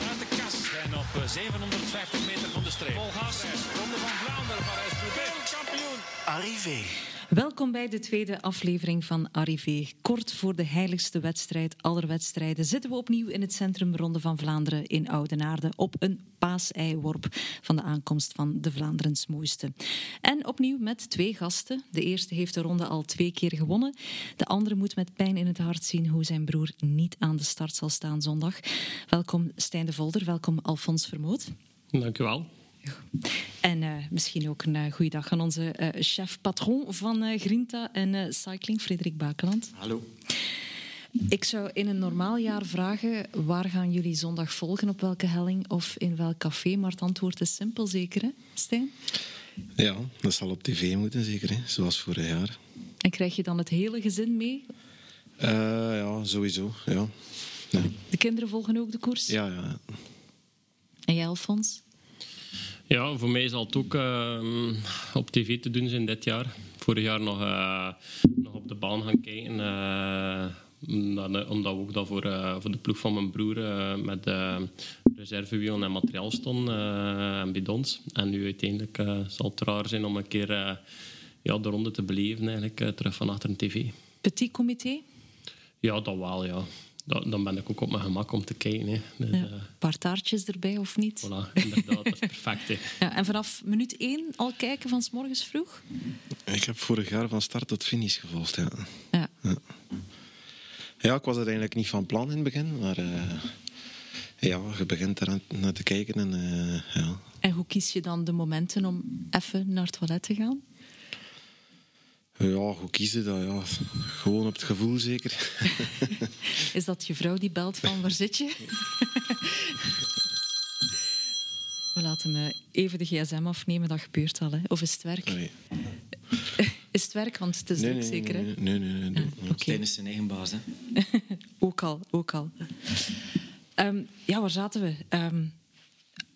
uit de kas. En op eh, 750 meter van de streep. Vol gas. Ronde van Vlaanderen, Parijs-Roubaix. Kampioen. Arrivé. Welkom bij de tweede aflevering van Arrivé. Kort voor de heiligste wedstrijd aller wedstrijden zitten we opnieuw in het centrum Ronde van Vlaanderen in Oudenaarde op een paaseiworp van de aankomst van de Vlaanderens mooiste. En opnieuw met twee gasten. De eerste heeft de ronde al twee keer gewonnen. De andere moet met pijn in het hart zien hoe zijn broer niet aan de start zal staan zondag. Welkom Stijn de Volder, welkom Alfons Vermoot. Dank u wel. En uh, misschien ook een uh, goede dag aan onze uh, chef-patron van Grinta en Cycling, Frederik Bakeland. Hallo. Ik zou in een normaal jaar vragen, waar gaan jullie zondag volgen, op welke helling of in welk café? Maar het antwoord is simpel, zeker hè, Stijn? Ja, dat zal op tv moeten, zeker, hè? zoals vorig jaar. En krijg je dan het hele gezin mee? ja, sowieso, ja. ja. De kinderen volgen ook de koers? Ja, ja. En jij, Alfons? Ja, voor mij zal het ook uh, op tv te doen zijn dit jaar. Vorig jaar nog, uh, nog op de baan gaan kijken. Uh, omdat, omdat, we ook dat voor, voor de ploeg van mijn broer met reservewielen en materiaal stonden en bidons. En nu uiteindelijk zal het raar zijn om een keer ja, de ronde te beleven eigenlijk, terug van achter een tv. Petit comité? Ja, dat wel, ja dan ben ik ook op mijn gemak om te kijken. Hè. Dus, ja, een paar taartjes erbij of niet? Voilà, inderdaad, dat is perfect. Hè. Ja, en vanaf minuut één al kijken van s morgens vroeg? Ik heb vorig jaar van start tot finish gevolgd. Ja. Ja. ja. ja ik was er eigenlijk niet van plan in het begin, maar uh, ja, je begint er naar te kijken. En, uh, ja. en hoe kies je dan de momenten om even naar het toilet te gaan? Ja, hoe kiezen dat? Ja. Gewoon op het gevoel zeker. Is dat je vrouw die belt van waar zit je? We laten me even de gsm afnemen, dat gebeurt al. Hè. Of is het werk? Nee. Is het werk? Want het is nee, nee, zeker, nee, hè? Nee, nee, nee. nee. Ah, okay. Stijn is zijn eigen baas, hè? ook al, ook al. Um, ja, waar zaten we? Um,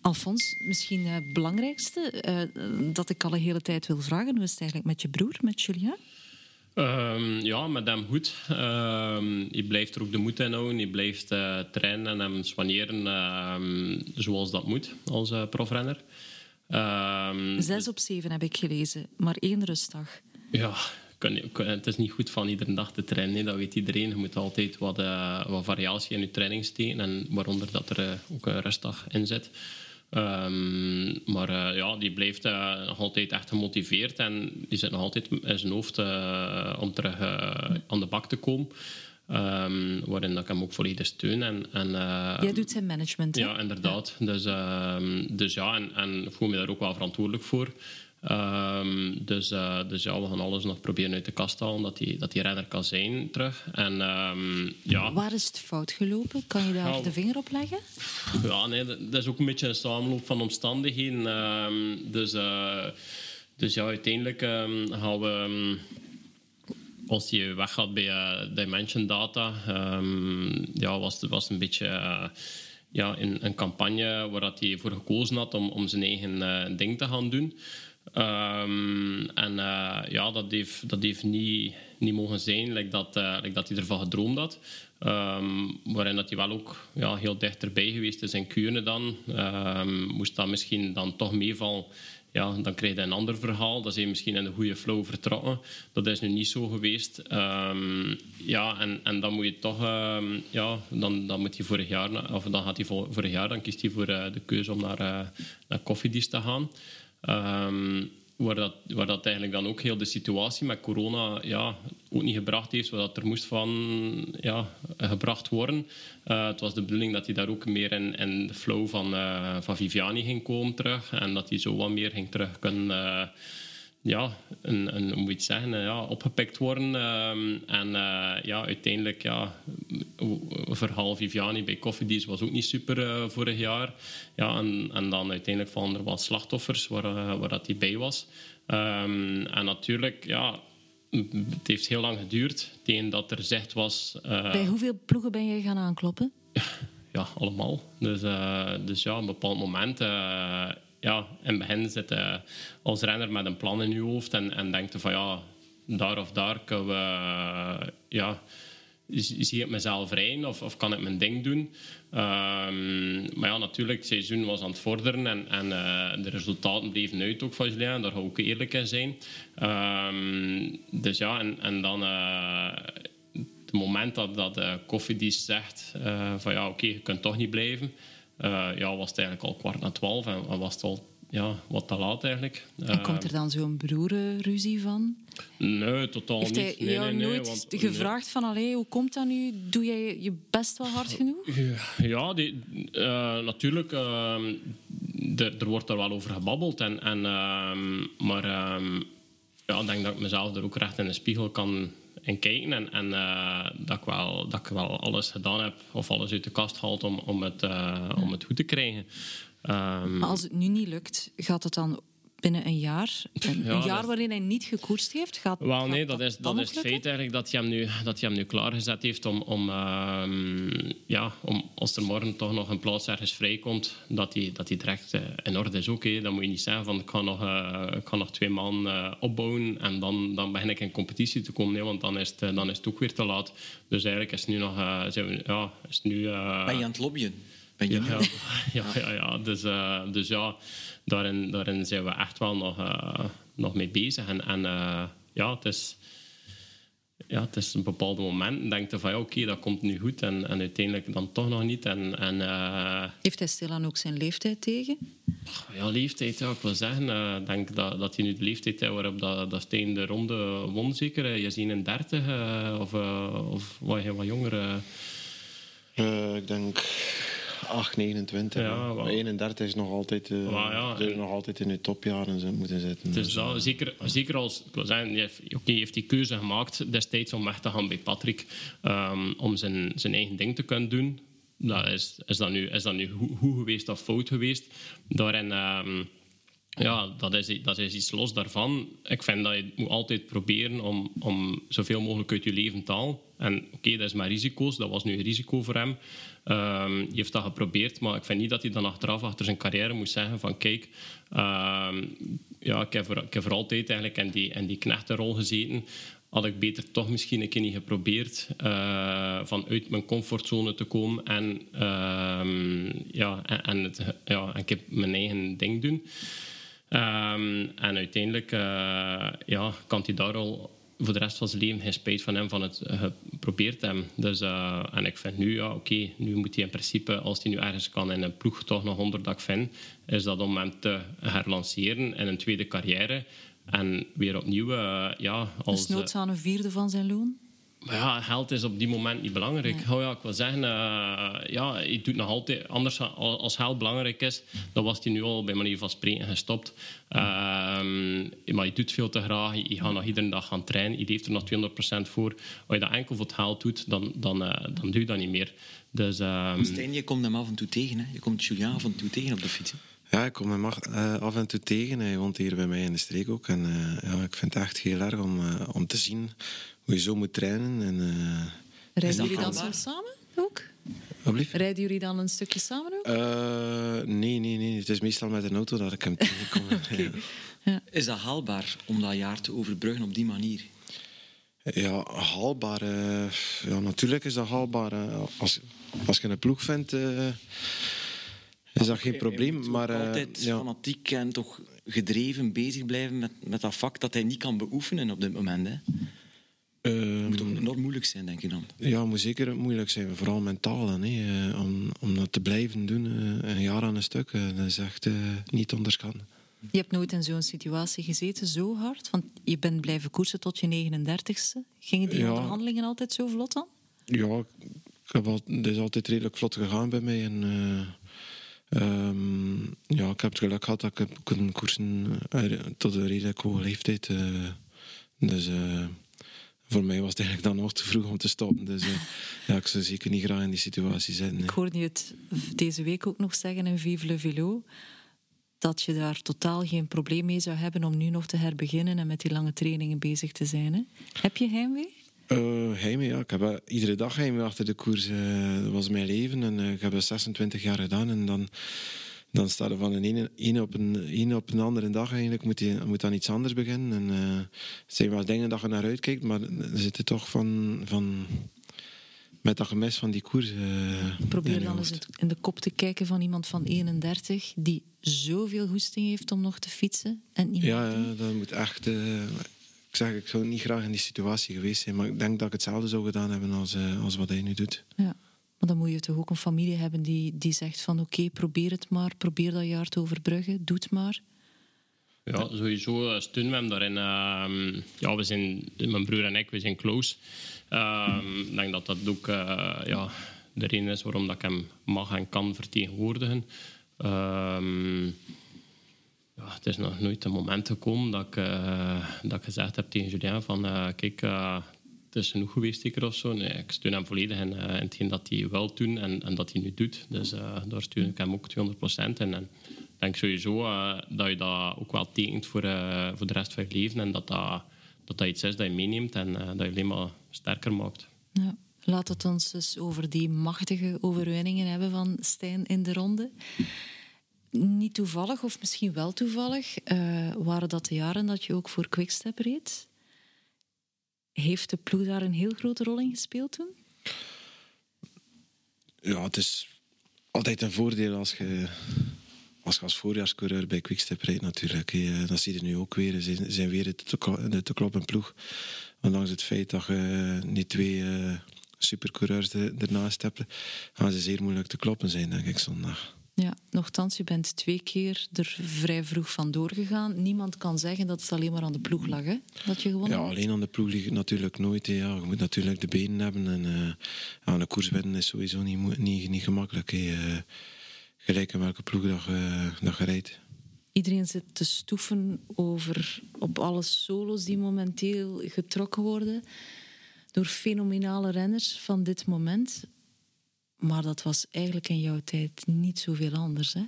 Alfons, misschien het belangrijkste uh, dat ik al een hele tijd wil vragen. Hoe is het eigenlijk met je broer, met Julien? Um, ja, met hem goed. Um, je blijft er ook de moed in houden. Je blijft uh, trainen en hem soigneren um, zoals dat moet als profrenner. Zes op zeven heb ik gelezen, maar één rustdag. Ja, kan, het is niet goed van iedere dag te trainen. Dat weet iedereen. Je moet altijd wat, uh, wat variatie in je training steken. En waaronder dat er ook een rustdag in zit. Um, maar uh, ja, die blijft uh, nog altijd echt gemotiveerd en die zit nog altijd in zijn hoofd uh, om terug aan de bak te komen. Um, waarin dat ik hem ook volledig steun. En, en, Jij doet zijn management, hè? Ja, inderdaad. Ja. Dus, dus ja, en, en ik voel me daar ook wel verantwoordelijk voor. Um, dus, uh, dus ja, we gaan alles nog proberen uit de kast halen dat die, dat die renner kan zijn terug. En, um, ja. Waar is het fout gelopen? Kan je daar ja, de vinger op leggen? Ja, nee, dat, dat is ook een beetje een samenloop van omstandigheden. Um, dus, uh, dus ja, uiteindelijk gaan we als je weggaat bij uh, Dimension Data, um, ja, was het was een beetje uh, ja, in een campagne waar hij voor gekozen had om, om zijn eigen uh, ding te gaan doen. Um, en uh, ja, dat heeft, dat heeft niet, niet mogen zijn, like dat, uh, dat hij ervan gedroomd had. Um, waarin dat hij wel ook ja, heel dichterbij geweest is in Kuurne dan. Um, moest dat misschien dan toch meevallen, ja, dan krijg je een ander verhaal. Dan zijn je misschien in de goede flow vertrokken. Dat is nu niet zo geweest. ja, en, en dan moet je toch... ja, dan, dan moet hij vorig jaar... Of dan gaat hij vorig jaar, dan kiest hij voor uh, de keuze om naar, naar te gaan. Um, waar, dat, waar dat eigenlijk dan ook heel de situatie met corona ja, ook niet gebracht heeft wat er moest van ja, gebracht worden. Uh, het was de bedoeling dat hij daar ook meer in, in de flow van, uh, van Viviani ging komen terug. En dat hij zo wat meer ging terug kunnen... Ja, een, een, hoe moet je het zeggen, ja, opgepikt worden. Um, en uh, ja, uiteindelijk, ja, verhaal Viviani bij Koffiedies was ook niet super uh, vorig jaar. Ja, en, en dan uiteindelijk vallen er wat slachtoffers waar, uh, waar dat hij bij was. Um, en natuurlijk, ja, het heeft heel lang geduurd tegen dat er zicht was. bij hoeveel ploegen ben je gaan aankloppen? Ja, allemaal. Dus, dus ja, op een bepaald moment ja, in het begin zit als renner met een plan in je hoofd en, en denkt van ja, daar of daar kunnen we ja, zie ik mezelf rijden of, of kan ik mijn ding doen? Ehm, maar ja, natuurlijk, het seizoen was aan het vorderen en, en uh, de resultaten bleven uit ook van Julien. Daar ga ik eerlijk in zijn. Um, dus ja, en, en dan... Het moment dat, dat uh, Koffiedies zegt van ja, oké, je kunt toch niet blijven. Ja, was het eigenlijk al kwart na twaalf en, en was het al ja, wat te laat eigenlijk. En komt er dan zo'n broerenruzie van? Nee, totaal Heeft niet. hij nee, jou nee, nee, nooit want- gevraagd van, allee, hoe komt dat nu? Doe jij je best wel hard genoeg? Ja, die, eh, natuurlijk. er- er wordt er wel over gebabbeld. En, en, ehm, maar ehm, ja, ik denk dat ik mezelf er ook recht in de spiegel kan in kijken. En, en eh, dat, ik wel, dat ik wel alles gedaan heb, of alles uit de kast haalt om, om, het, eh, om het goed te krijgen. Ehm, Maar als het nu niet lukt, gaat het dan binnen een jaar? Een, Ja, een jaar waarin hij niet gekoerst heeft? Gaat, Wel, gaat nee, dat is, dat is het feit eigenlijk dat hij hem nu, dat hij hem nu klaargezet heeft om, om, ehm, ja, om als er morgen toch nog een plaats ergens vrijkomt, dat hij, dat hij direct eh, in orde is. Oké, dan moet je niet zeggen van ik ga nog, eh, ik ga nog twee maanden eh, opbouwen en dan, dan begin ik in competitie te komen. Nee, want dan is, het, eh, dan is het ook weer te laat. Dus eigenlijk is het nu nog... eh, zijn we, ja, is het nu, eh, Ben je aan het lobbyen? Ben je ja, ja, ja, ja, ja. Dus, eh, dus ja, daarin, daarin zijn we echt wel nog, eh, nog mee bezig. En, en eh, ja, het is, ja, het is een bepaald moment. denk je van ja, oké, dat komt nu goed. En, en uiteindelijk dan toch nog niet. En, en eh, Heeft hij stilaan ook zijn leeftijd tegen? ja, leeftijd, ja, ik wil zeggen. eh, Ik denk dat, dat hij nu de leeftijd heeft waarop dat, dat Steen de ronde won, zeker. Je ziet een 30 eh, of, of wat, wat jonger. ik denk 8, 29. Ja, Ja, wel. 31 is nog altijd, eh Maar ja, nog altijd in de topjaren moeten zitten. Dus dat, zeker, zeker als, ik wil zeggen, hij heeft, heeft die keuze gemaakt destijds om weg te gaan bij Patrick, ehm, om zijn, zijn eigen ding te kunnen doen. Dat is, is, dat nu, is dat nu goed, goed geweest of fout geweest? Daarin, ehm, ja, dat is, dat is iets los daarvan. Ik vind dat je moet altijd proberen om, om zoveel mogelijk uit je leven te halen. En oké, dat is maar risico's. Dat was nu een risico voor hem. Ehm hij heeft dat geprobeerd, maar ik vind niet dat hij dan achteraf achter zijn carrière moest zeggen van kijk, ehm, ja, ik, heb voor, ik heb altijd eigenlijk in die, in die knechtenrol gezeten. Had ik beter toch misschien een keer niet geprobeerd uh, van uit mijn comfortzone te komen en, ehm, ja, en, het, ja, ik heb mijn eigen ding doen. Um, en uiteindelijk uh, ja, kan hij daar al voor de rest van zijn leven geen spijt van hem van het geprobeerd hebben. Dus, uh, en ik vind nu, ja, oké, okay, nu moet hij in principe, als hij nu ergens kan in een ploeg toch nog onderdak vinden, is dat om hem te herlanceren in een tweede carrière. En weer opnieuw, uh, ja... Als, dus noods aan een vierde van zijn loon? Maar ja, geld is op die moment niet belangrijk. Nee. Oh ja, ik wil zeggen, uh, ja, je doet nog altijd... Anders, als geld belangrijk is, dan was hij nu al bij manier van spreken gestopt. Um, maar je doet veel te graag. Je, je gaat nog iedere dag gaan trainen. Je leeft er nog 200% voor. Als je dat enkel voor het geld doet, dan, dan, uh, dan doe je dat niet meer. Dus, um... Stijn, je komt hem af en toe tegen. Hè? Je komt Julian af en toe tegen op de fiets. Ja, ik kom hem uh, af en toe tegen. Hij woont hier bij mij in de streek ook. En uh, ja, ik vind het echt heel erg om, uh, om te zien hoe je zo moet trainen. En, uh, Rijden jullie dan soms samen ook? Rijden jullie dan een stukje samen ook? Uh, nee, nee, nee. Het is meestal met een auto dat ik hem tegenkom. okay. ja. Ja. Is dat haalbaar om dat jaar te overbruggen op die manier? Ja, haalbaar. Uh, ja, natuurlijk is dat haalbaar. Uh, als, als je een ploeg vindt, uh, is dat geen probleem. Maar, uh, altijd ja. fanatiek en toch gedreven bezig blijven met, met dat vak dat hij niet kan beoefenen op dit moment. Hè? Uh, moet toch enorm moeilijk zijn, denk je dan? Ja, moet zeker moeilijk zijn. Vooral mentaal. Hè, om, om dat te blijven doen, een jaar aan een stuk, dat is echt uh, niet onderschatten. Je hebt nooit in zo'n situatie gezeten, zo hard? Want je bent blijven koersen tot je 39ste. Gingen die ja. onderhandelingen altijd zo vlot dan? Ja, ik heb al, het is altijd redelijk vlot gegaan bij mij. En, uh, um, ja, ik heb het geluk gehad dat ik heb kunnen koersen uh, tot een redelijk hoge leeftijd. Uh, dus voor mij was het eigenlijk dan nog te vroeg om te stoppen. Dus ja, ik zou zeker niet graag in die situatie zitten. Ik hoorde je het deze week ook nog zeggen in Vive le Velo dat je daar totaal geen probleem mee zou hebben om nu nog te herbeginnen en met die lange trainingen bezig te zijn. Hè? Heb je heimwee? Uh, heimwee, ja. Ik heb uh, iedere dag heimwee achter de koers. Uh, dat was mijn leven en ik heb dat 26 jaar gedaan. En dan, dan staat er van een ene, ene, op een, op een andere dag eigenlijk, moet, je, moet dan iets anders beginnen. En, het zijn wel dingen dat je naar uitkijkt, maar er zitten toch van... van met dat gemis van die koers. eh, Probeer dan eens in de kop te kijken van iemand van 31 die zoveel goesting heeft om nog te fietsen en niet ja, dat moet echt. Ik zeg, ik zou niet graag in die situatie geweest zijn, maar ik denk dat ik hetzelfde zou gedaan hebben als, eh, als wat hij nu doet. Ja. Maar dan moet je toch ook een familie hebben die, die zegt van oké, probeer het maar, probeer dat jaar te overbruggen, doe het maar. Ja, sowieso eh, steunen we hem daarin. Ehm, ja, we zijn, mijn broer en ik, we zijn close. Ehm, ik denk dat dat ook eh, ja, de reden is waarom dat ik hem mag en kan vertegenwoordigen. Ehm, ja, het is nog nooit een moment gekomen dat ik, eh, dat gezegd heb tegen Julien van eh, kijk, eh, het is genoeg geweest zeker of zo. Ik steun hem volledig in, in hetgeen dat hij wil doen en, en dat hij nu doet. Dus daar steun ik hem ook 200% in. En ik denk sowieso dat je dat ook wel tekent voor, voor de rest van je leven en dat dat, dat, dat iets is dat je meeneemt en dat je alleen maar sterker maakt. Ja. Laat het ons eens over die machtige overwinningen hebben van Stijn in de ronde. Niet toevallig, of misschien wel toevallig, eh, waren dat de jaren dat je ook voor Quickstep reed? Heeft de ploeg daar een heel grote rol in gespeeld toen? Ja, het is altijd een voordeel als je als, je als voorjaarscoureur bij Quickstep rijdt natuurlijk. Eh, Dat zie je nu ook weer. Zijn- weer de te, kloppen ploeg. Ondanks het feit dat je niet twee eh, supercoureurs er- ernaast hebt, gaan ze zeer moeilijk te kloppen zijn, denk ik, zondag. Ja, nochtans, je bent twee keer er vrij vroeg vandoor gegaan. Niemand kan zeggen dat het alleen maar aan de ploeg lag, hè? Dat je gewonnen Ja, alleen aan de ploeg ligt het natuurlijk nooit. hè. Ja, je moet natuurlijk de benen hebben. En eh, aan een koers winnen is sowieso niet, niet, niet gemakkelijk. hè. Eh, gelijk in welke ploeg dat, je- dat je rijdt. Iedereen zit te stoeven over op alle solo's die momenteel getrokken worden door fenomenale renners van dit moment. Maar dat was eigenlijk in jouw tijd niet zoveel anders, hè?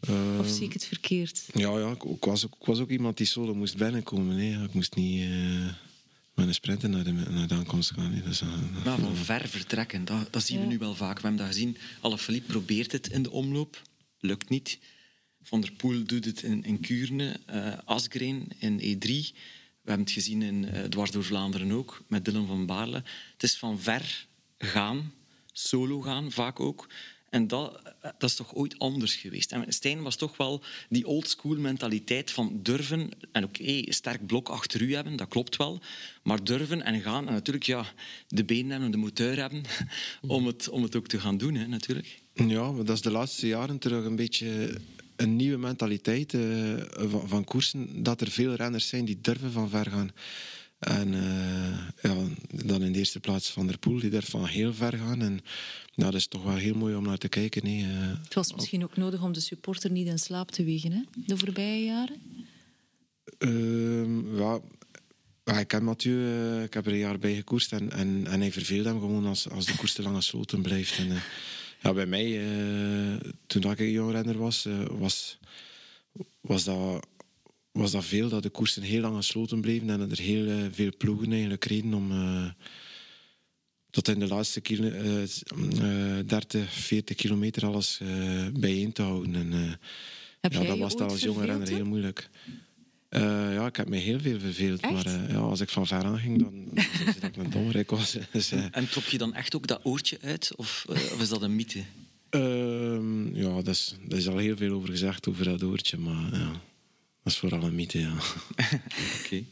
Eh, Of zie ik het verkeerd? Ja, ja ik, ik was ook, ik was ook iemand die solo moest binnenkomen. Hè. Ik moest niet eh, met een sprinter naar de, naar de aankomst gaan. hè. Dus, eh, Maar van ver vertrekken, dat, dat zien we nu wel vaak. We hebben dat gezien. Alaphilippe probeert het in de omloop, lukt niet. Van der Poel doet het in, in Kuurne, eh Asgreen in E3. We hebben het gezien in eh, Dwars door Vlaanderen ook, met Dylan van Baarle. Het is van ver gaan, solo gaan vaak ook. En dat, dat is toch ooit anders geweest. En Stijn was toch wel die oldschool mentaliteit van durven. En oké, sterk blok achter u hebben, dat klopt wel. Maar durven en gaan. En natuurlijk ja, de benen hebben, de motor hebben. Om het, om het ook te gaan doen, hè, natuurlijk. Ja, dat is de laatste jaren terug een beetje een nieuwe mentaliteit eh, van, van koersen. Dat er veel renners zijn die durven van ver gaan. En eh, ja, dan in de eerste plaats Van der Poel, die durft van heel ver gaan. En ja, dat is toch wel heel mooi om naar te kijken. hè. Eh, Het was misschien ook nodig om de supporter niet in slaap te wiegen, hè? De voorbije jaren. Ehm, ja, ja, ik ken Mathieu, eh, ik heb er een jaar bij gekoerst en, en, en hij verveelt hem gewoon als, als de koers te lang gesloten blijft. En, ja, bij mij, toen dat ik een jong renner was, was, was, dat, was dat veel dat de koersen heel lang gesloten bleven en dat er heel eh, veel ploegen eigenlijk reden om eh, tot in de laatste kilo, eh, eh, 30, 40 kilometer alles eh, bijeen te houden. En, eh, Heb ja, jij dat was dan als jonge renner heel moeilijk. Eh, ja, ik heb me heel veel verveeld. Echt? Maar eh, ja, als ik van ver aan ging, dan ze dat ik een dommerik was. Dus, eh, En trok je dan echt ook dat oortje uit? Of, eh, of is dat een mythe? ehm, ja, dat is, daar is al heel veel over gezegd, over dat oortje. Maar ja, dat is vooral een mythe, ja. Oké.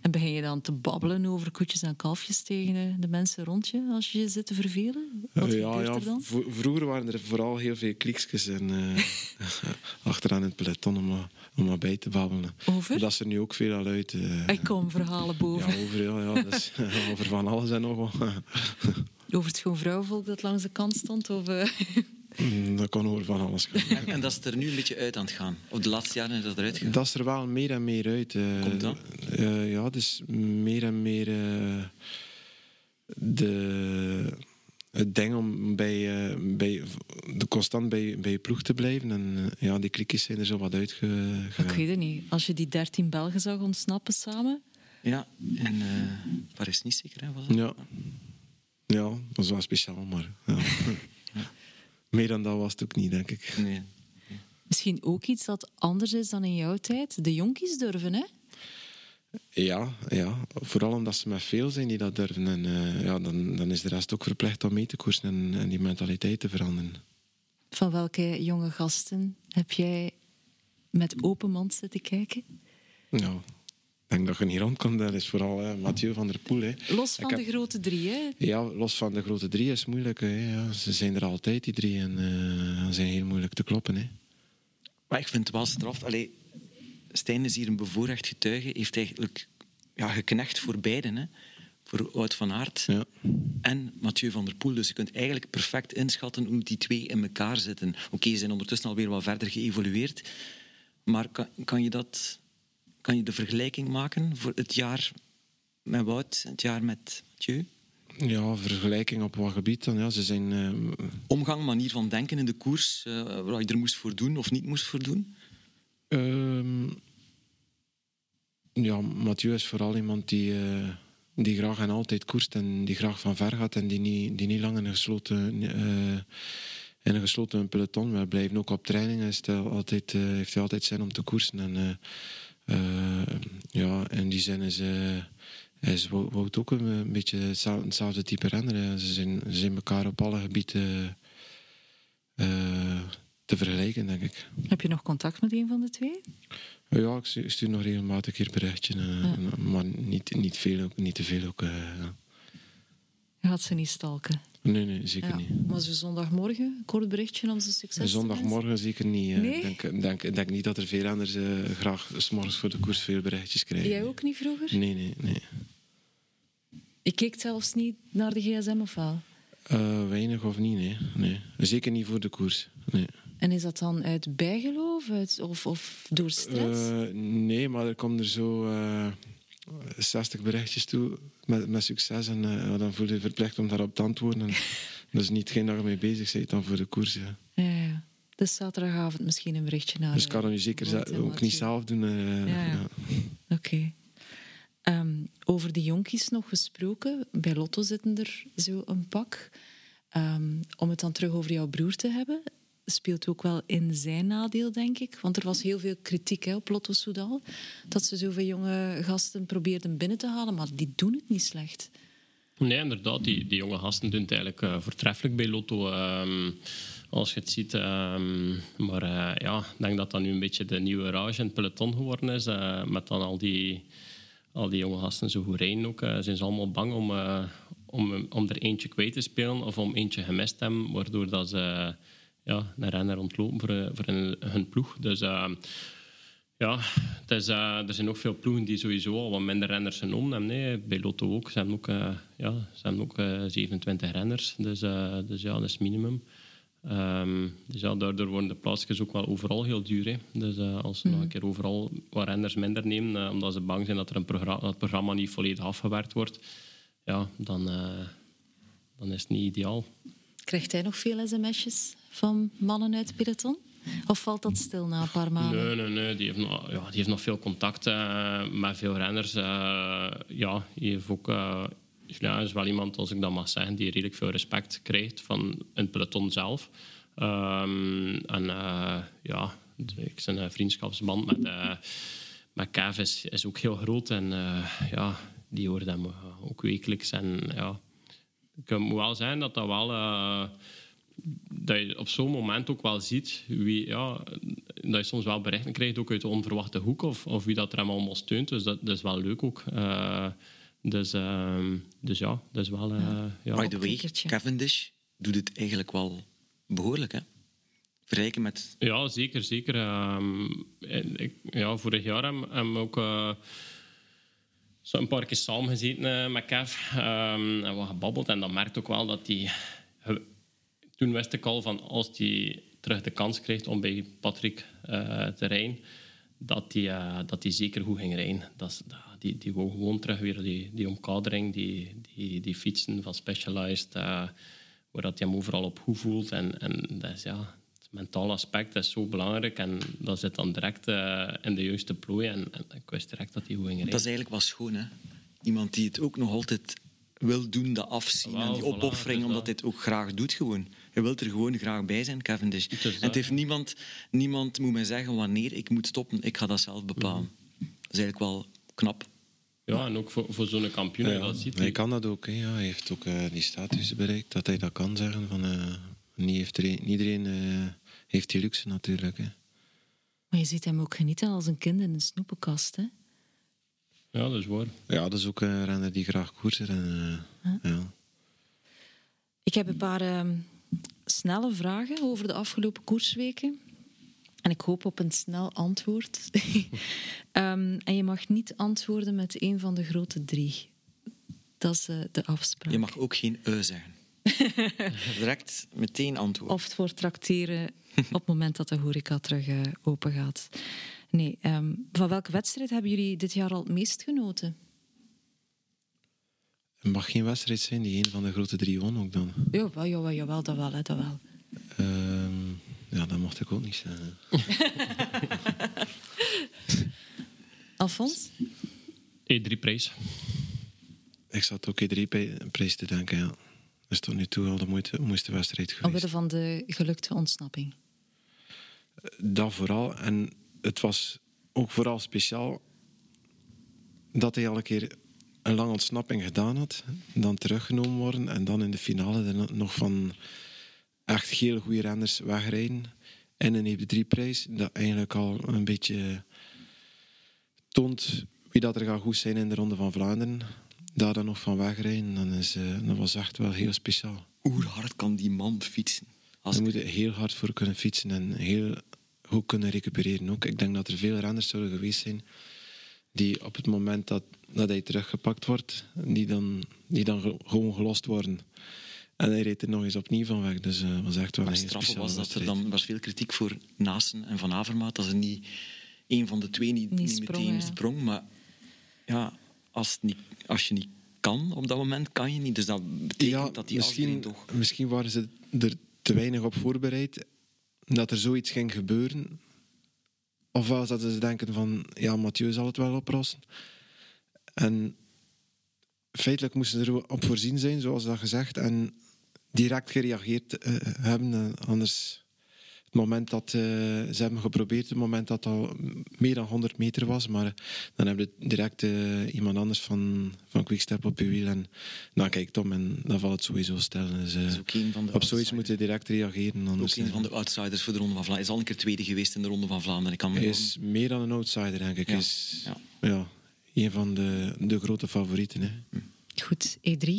En begin je dan te babbelen over koetjes en kalfjes tegen eh, de mensen rond je als je je zit te vervelen? Wat Eh, ja, gebeurt ja, er dan? vro- vroeger waren er vooral heel veel kliksjes en, eh, achteraan in het peloton om, om maar bij te babbelen. Over? Dat is er nu ook veel al uit. eh. Er komen verhalen boven. ja, over, ja, ja, is, over van alles en nog wat. Over het gewoon vrouwenvolk dat langs de kant stond? Of, eh, dat kan over van alles gaan. En, en dat is er nu een beetje uit aan het gaan. Of de laatste jaren is dat eruit gegaan. Dat is er wel meer en meer uit. eh. Komt dat? Eh, ja, dus meer en meer eh, de, het ding om bij, eh, bij, de constant bij, bij je ploeg te blijven. En ja, die klikjes zijn er zo wat ik uitgegaan. weet het niet. Als je die dertien Belgen zag ontsnappen samen... Ja, en eh Paris-Nice zeker, hè, was dat? Ja. ja, dat was wel speciaal, maar ja. Meer dan dat was het ook niet, denk ik. Nee. Misschien ook iets dat anders is dan in jouw tijd. De jonkies durven, hè? Ja, ja, vooral omdat ze met veel zijn die dat durven. En uh, ja, dan, dan is de rest ook verplicht om mee te koersen en, en die mentaliteit te veranderen. Van welke jonge gasten heb jij met open mond zitten kijken? Nou, ik denk dat je niet rondkomt. Dat is vooral Mathieu van der Poel. Hè. Los van de grote drie, hè? Ja, los van de grote drie is moeilijk. Hè. Ja, ze zijn er altijd, die drie. En uh, zijn heel moeilijk te kloppen. Hè. Maar ik vind het wel straf. Allee, Stijn is hier een bevoorrecht getuige. heeft eigenlijk ja, geknecht voor beiden. Hè. Voor Oud van Aert ja. en Mathieu van der Poel. Dus je kunt eigenlijk perfect inschatten hoe die twee in elkaar zitten. Oké, ze zijn ondertussen alweer wat verder geëvolueerd. Maar kan, kan, je dat, kan je de vergelijking maken voor het jaar met Wout, het jaar met Mathieu? Ja, vergelijking op wat gebied dan? Ja, ze zijn... Uh... Omgang, manier van denken in de koers, uh, wat je er moest voor doen of niet moest voor doen? Uh, ja, Mathieu is vooral iemand die, uh, die graag en altijd koerst en die graag van ver gaat en die niet, die niet lang in een gesloten, in een gesloten peloton wil blijven. Ook op trainingen is altijd, heeft hij altijd zin om te koersen. En, ja, in die zin is is Wout ook een, beetje hetzelfde type renner. Ze zijn, ze zijn elkaar op alle gebieden uh, te vergelijken, denk ik. Heb je nog contact met een van de twee? Ja, ik stuur nog regelmatig hier berichtje, uh, ja. maar niet, niet, veel, niet te veel ook. Uh, Je gaat ze niet stalken? Nee, nee, zeker ja. niet. Maar zo zondagmorgen, een kort berichtje om ze succes Zondagmorgen zeker niet. Ik nee? denk, denk, denk niet dat er veel anders uh, graag s'morgens voor de koers veel berichtjes krijgen. Jij ook niet vroeger? Nee, nee, nee. Je kijkt zelfs niet naar de gsm of wel? Uh, weinig of niet, nee. nee. Zeker niet voor de koers. Nee. En is dat dan uit bijgeloof uit, of, of door stress? Uh, nee, maar er komen er zo 60 berichtjes toe met, met succes. En uh, dan voel je verplicht om daarop te antwoorden. En dat is niet geen dag mee bezig bent dan voor de koers. Ja. Ja, ja. Dus zaterdagavond misschien een berichtje naar. Dus ik kan het nu zeker ook niet zelf doen. ja, ja. Oké. Okay. Um, over de jonkies nog gesproken. Bij Lotto zitten er zo een pak. Um, om het dan terug over jouw broer te hebben, speelt ook wel in zijn nadeel, denk ik. Want er was heel veel kritiek hè, op Lotto Soudal. Dat ze zoveel jonge gasten probeerden binnen te halen, maar die doen het niet slecht. Nee, inderdaad. Die, die jonge gasten doen het eigenlijk uh, voortreffelijk bij Lotto. Um, als je het ziet. Um, maar uh, ja, ik denk dat dat nu een beetje de nieuwe rage in het peloton geworden is. Uh, met dan al die al die jonge gasten zo goed rijden ook, zijn ze allemaal bang om, om, om er eentje kwijt te spelen of om eentje gemist te hebben, waardoor dat ze ja, een renner ontlopen voor, voor hun, hun ploeg. Dus uh, ja, is, er zijn ook veel ploegen die sowieso al wat minder renners genomen hebben. Nee. Bij Lotto ook. Ze hebben ook, ja, ze hebben ook 27 renners, dus, dus ja, dat is minimum. Um, dus ja, daardoor worden de plaatsjes ook wel overal heel duur. Hè. Dus als ze mm. nog een keer overal wat renders minder nemen, omdat ze bang zijn dat, er een programma, dat het programma niet volledig afgewerkt wordt, ja, dan, dan is het niet ideaal. Krijgt hij nog veel sms'jes van mannen uit het peloton? Of valt dat stil na een paar maanden? Nee, nee, nee. Die heeft nog, ja, die heeft nog veel contact met veel renners. ja, die heeft ook ja, is wel iemand, als ik dat mag zeggen, die redelijk veel respect krijgt van een peloton zelf. Um, en uh, ja, zijn vriendschapsband met, uh, met Kev is, is, ook heel groot. En uh, ja, die hoort hem ook wekelijks. En ja, ik moet wel zijn dat dat wel... dat je op zo'n moment ook wel ziet wie, ja, dat je soms wel berichten krijgt, ook uit de onverwachte hoek, of, of wie dat er hem allemaal steunt. Dus dat, dat is wel leuk ook. Dus, uh, dus ja, dat is wel... Uh, ja. By the way, Cavendish doet het eigenlijk wel behoorlijk, hè? Vergelijken met... Ja, zeker, zeker. Um, ik, ja, vorig jaar hebben we ook... Uh, zo een paar keer samen gezeten met Kev um, en we gebabbeld. En dan merkt ook wel dat hij... Toen wist ik al van als hij terug de kans krijgt om bij Patrick uh, te rijden, dat hij, uh, dat hij zeker goed ging rijden. Dat, dat, die, die wou gewoon terug weer die, die omkadering, die, die, die fietsen van Specialized, uh, waar dat hij hem overal op goed voelt. En, en dat is, ja, het mentale aspect is zo belangrijk en dat zit dan direct in de juiste plooi. En, en, ik wist direct dat hij goed ging rijden. Dat is eigenlijk wel schoon, hè? Iemand die het ook nog altijd wil doen, dat afzien en die opoffering, omdat hij het ook graag doet gewoon. Je wilt er gewoon graag bij zijn, Cavendish. En het heeft niemand, niemand moet mij zeggen wanneer ik moet stoppen. Ik ga dat zelf bepalen. Mm. Dat is eigenlijk wel knap. Ja, en ook voor, voor zo'n kampioen, Ja, dat ziet hij kan dat ook. Hè. Ja, hij heeft ook eh, die status bereikt dat hij dat kan zeggen. Van, eh, niet heeft er een- niet iedereen eh, heeft die luxe natuurlijk. Hè. Maar je ziet hem ook genieten als een kind in een snoepenkast. Hè? Ja, dat is waar. Ja, dat is ook een renner die graag koersen. En, eh, ja. Ik heb een paar ehm, snelle vragen over de afgelopen koersweken. En ik hoop op een snel antwoord. Ehm, en je mag niet antwoorden met een van de grote drie. Dat is eh, de afspraak. Je mag ook geen eu zeggen. Direct meteen antwoord. Of het wordt trakteren op het moment dat de horeca terug eh, open gaat. Nee, ehm, van welke wedstrijd hebben jullie dit jaar al het meest genoten? Het mag geen wedstrijd zijn die een van de grote drie won ook dan. Jawel, jawel, jawel dat wel, hè, dat wel. Ehm, ja, dat mocht ik ook niet zeggen. Alfons? E3-prijs. Ik zat ook E3-prijs te denken, ja. Dat is tot nu toe al de moeite, mooiste wedstrijd geweest. Omwille van de gelukte ontsnapping. Dat vooral. En het was ook vooral speciaal dat hij al een keer een lange ontsnapping gedaan had, dan teruggenomen worden en dan in de finale er nog van echt heel goede renners wegrijden en een EP3-prijs. Dat eigenlijk al een beetje toont wie dat er gaat goed zijn in de Ronde van Vlaanderen. Daar dan nog van wegrijden, dan is, eh, dat was echt wel heel speciaal. Hoe hard kan die man fietsen? Als Daar moet je heel hard voor kunnen fietsen en heel goed kunnen recupereren ook. Ik denk dat er veel renners zouden geweest zijn die op het moment dat, dat hij teruggepakt wordt, die dan, die dan ge- gewoon gelost worden. En hij reed er nog eens opnieuw van weg. Dus het was echt wel Maar speciale was dat er dan was veel kritiek voor Nasen en Van Avermaat. Dat ze niet een van de twee niet, Niet meteen ja. sprong. Maar ja, als, het niet, als je niet kan op dat moment, kan je niet. Dus dat betekent dat die misschien, misschien toch... misschien waren ze er te weinig op voorbereid dat er zoiets ging gebeuren. Ofwel dat ze denken van, ja, Mathieu zal het wel oplossen. En feitelijk moesten ze erop voorzien zijn, zoals dat gezegd, en direct gereageerd eh, hebben. Anders, het moment dat eh, ze hebben geprobeerd, het moment dat al meer dan 100 meter was, maar dan hebben ze direct eh, iemand anders van, van Quickstep op je wiel en dan kijkt om en dan valt het sowieso stil. Dus, Dat is ook een van de op zoiets outsiders. moet je direct reageren. Ook Anders, een eh, van de outsiders voor de Ronde van Vlaanderen. Hij is al een keer tweede geweest in de Ronde van Vlaanderen. Ik kan hij is meer dan een outsider, denk ik. Ja. Is Ja. ja. Een van de, de grote favorieten. Hè. Goed, E3.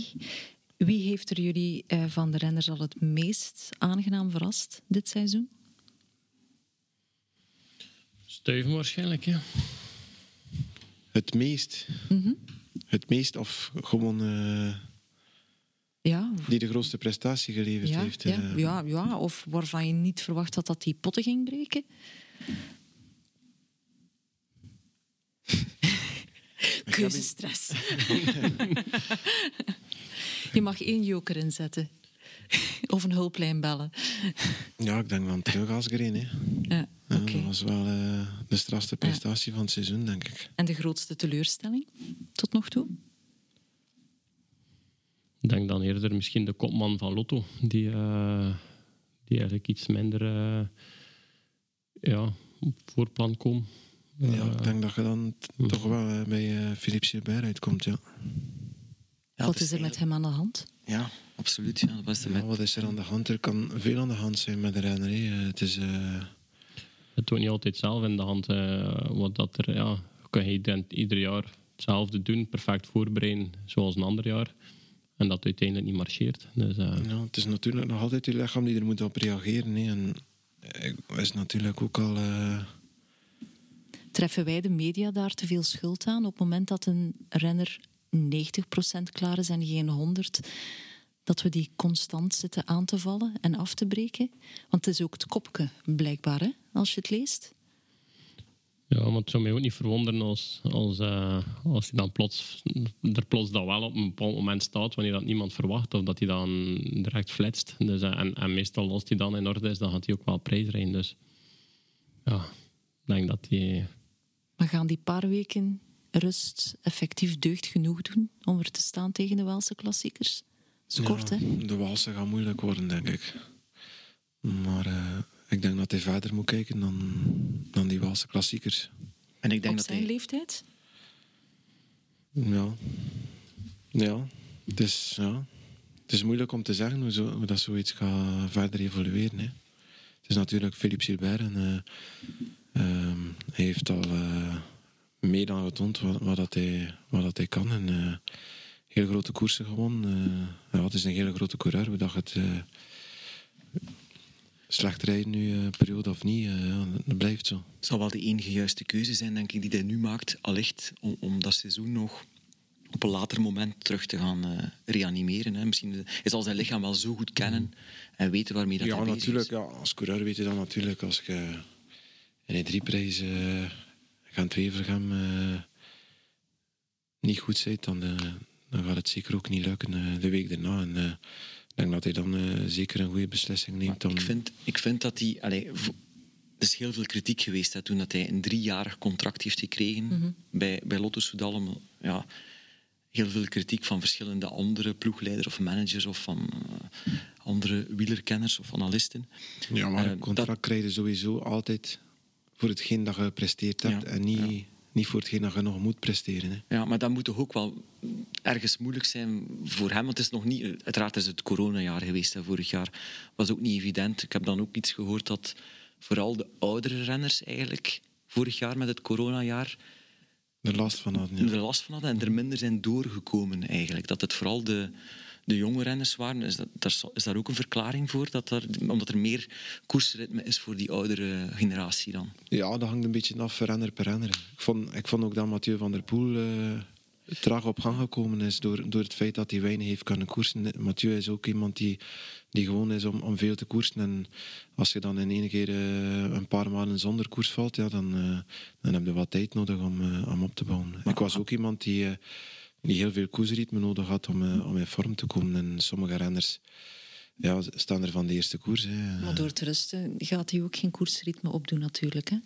Wie heeft er jullie eh, van de renners al het meest aangenaam verrast dit seizoen? Stuiven waarschijnlijk, ja. Het meest, Mhm. het meest of gewoon eh, Ja, die de grootste prestatie geleverd ja, heeft. ja, eh. ja, ja, of waarvan je niet verwacht had dat die potten ging breken. Keuzestress. je mag één joker inzetten. Of een hulplijn bellen. Ja, ik denk dan terug als Green. Hè. Ja, Ja, oké. Dat was wel eh, de strafste prestatie van het seizoen, denk ik. En de grootste teleurstelling tot nog toe? Ik denk dan eerder misschien de kopman van Lotto, die, eh, die eigenlijk iets minder eh, ja, op voorplan komt. Ja, ik denk dat je dan toch wel eh, bij eh, Philippe Gilbert uitkomt. Ja. Ja, Wat is er met hem aan de hand? Ja, absoluut. Ja. Wat is er Ja, met... wat is er aan de hand? Er kan veel aan de hand zijn met de renner. hè. Eh, Het is... eh, Het toont niet altijd zelf in de hand. eh, wat dat er, ja, kan je ieder, ieder jaar hetzelfde doen, perfect voorbereiden, zoals een ander jaar. En dat uiteindelijk niet marcheert. Dus, eh, Ja, het is natuurlijk nog altijd je lichaam die er moet op reageren. Hè. En is natuurlijk ook al... eh, Treffen wij de media daar te veel schuld aan op het moment dat een renner 90% klaar is en geen 100%? Dat we die constant zitten aan te vallen en af te breken? Want het is ook het kopje, blijkbaar, hè, als je het leest. Ja, maar het zou mij ook niet verwonderen als, als, eh, als hij dan plots, er plots dat wel op een bepaald moment staat, wanneer dat niemand verwacht, of dat hij dan direct flitst. Dus, eh, en, en meestal als hij dan in orde is, dan gaat hij ook wel prijs rijden. Dus ja, ik denk dat hij... Maar gaan die paar weken rust effectief deugd genoeg doen om er te staan tegen de Waalse klassiekers? Dat is kort, hè? De walsen gaan moeilijk worden, denk ik. Maar eh, ik denk dat hij verder moet kijken dan, dan die Walse klassiekers. En ik denk Op dat zijn hij... leeftijd? Ja. Ja. Het is, ja. Het is moeilijk om te zeggen hoe, zo, hoe dat zoiets gaat verder evolueren. Hè. Het is natuurlijk Philippe Gilbert en eh, ehm, hij heeft al eh, meer dan getoond wat, wat, dat hij, wat dat hij kan. En eh, heel grote koersen gewonnen. Eh, ja, het is een hele grote coureur. Hoe dat het slecht rijden nu, periode of niet, ja, dat blijft zo. Het zal wel de enige juiste keuze zijn, denk ik, die hij nu maakt. Allicht om, om dat seizoen nog op een later moment terug te gaan reanimeren. Hè. Misschien hij zal zijn lichaam wel zo goed kennen en weten waarmee dat ja, hij bezig natuurlijk. is. Ja, als coureur weet je dat natuurlijk. Als je in een drieprijs uh, gaan Wevergem uh, niet goed bent, dan, uh, dan gaat het zeker ook niet lukken uh, de week daarna. En, uh, ik denk dat hij dan uh, zeker een goede beslissing neemt. Om... Ik, vind, ik vind dat hij... Allee, er is heel veel kritiek geweest hè, toen dat hij een driejarig contract heeft gekregen mm -hmm. bij, bij Lotto Soudal. Ja, heel veel kritiek van verschillende andere ploegleiders of managers of van uh, andere wielerkenners of analisten. Ja, maar een contract dat... krijg je sowieso altijd voor hetgeen dat je gepresteerd hebt ja, en niet, ja. niet voor hetgeen dat je nog moet presteren. Hè. Ja, maar dat moet toch ook wel ergens moeilijk zijn voor hem. Want het is nog niet... Uiteraard is het coronajaar geweest, hè, vorig jaar. was ook niet evident. Ik heb dan ook iets gehoord dat vooral de oudere renners eigenlijk vorig jaar met het coronajaar er last van hadden. Ja. Er last van hadden en er minder zijn doorgekomen eigenlijk. Dat het vooral de, de jonge renners waren. Is, dat, daar, is daar ook een verklaring voor? Dat er, omdat er meer koersritme is voor die oudere generatie dan? Ja, dat hangt een beetje af van renner per renner. Ik vond, ik vond ook dat Mathieu van der Poel uh, traag op gang gekomen is door, door het feit dat hij weinig heeft kunnen koersen. Mathieu is ook iemand die, die gewoon is om, om veel te koersen. En als je dan in één keer uh, een paar maanden zonder koers valt, ja, dan, uh, dan heb je wat tijd nodig om, uh, om op te bouwen. Maar, ik was ook iemand die, die heel veel koersritme nodig had om, om in vorm te komen. En sommige renners ja, staan er van de eerste koers. Hè. Maar door te rusten gaat hij ook geen koersritme opdoen natuurlijk, hè?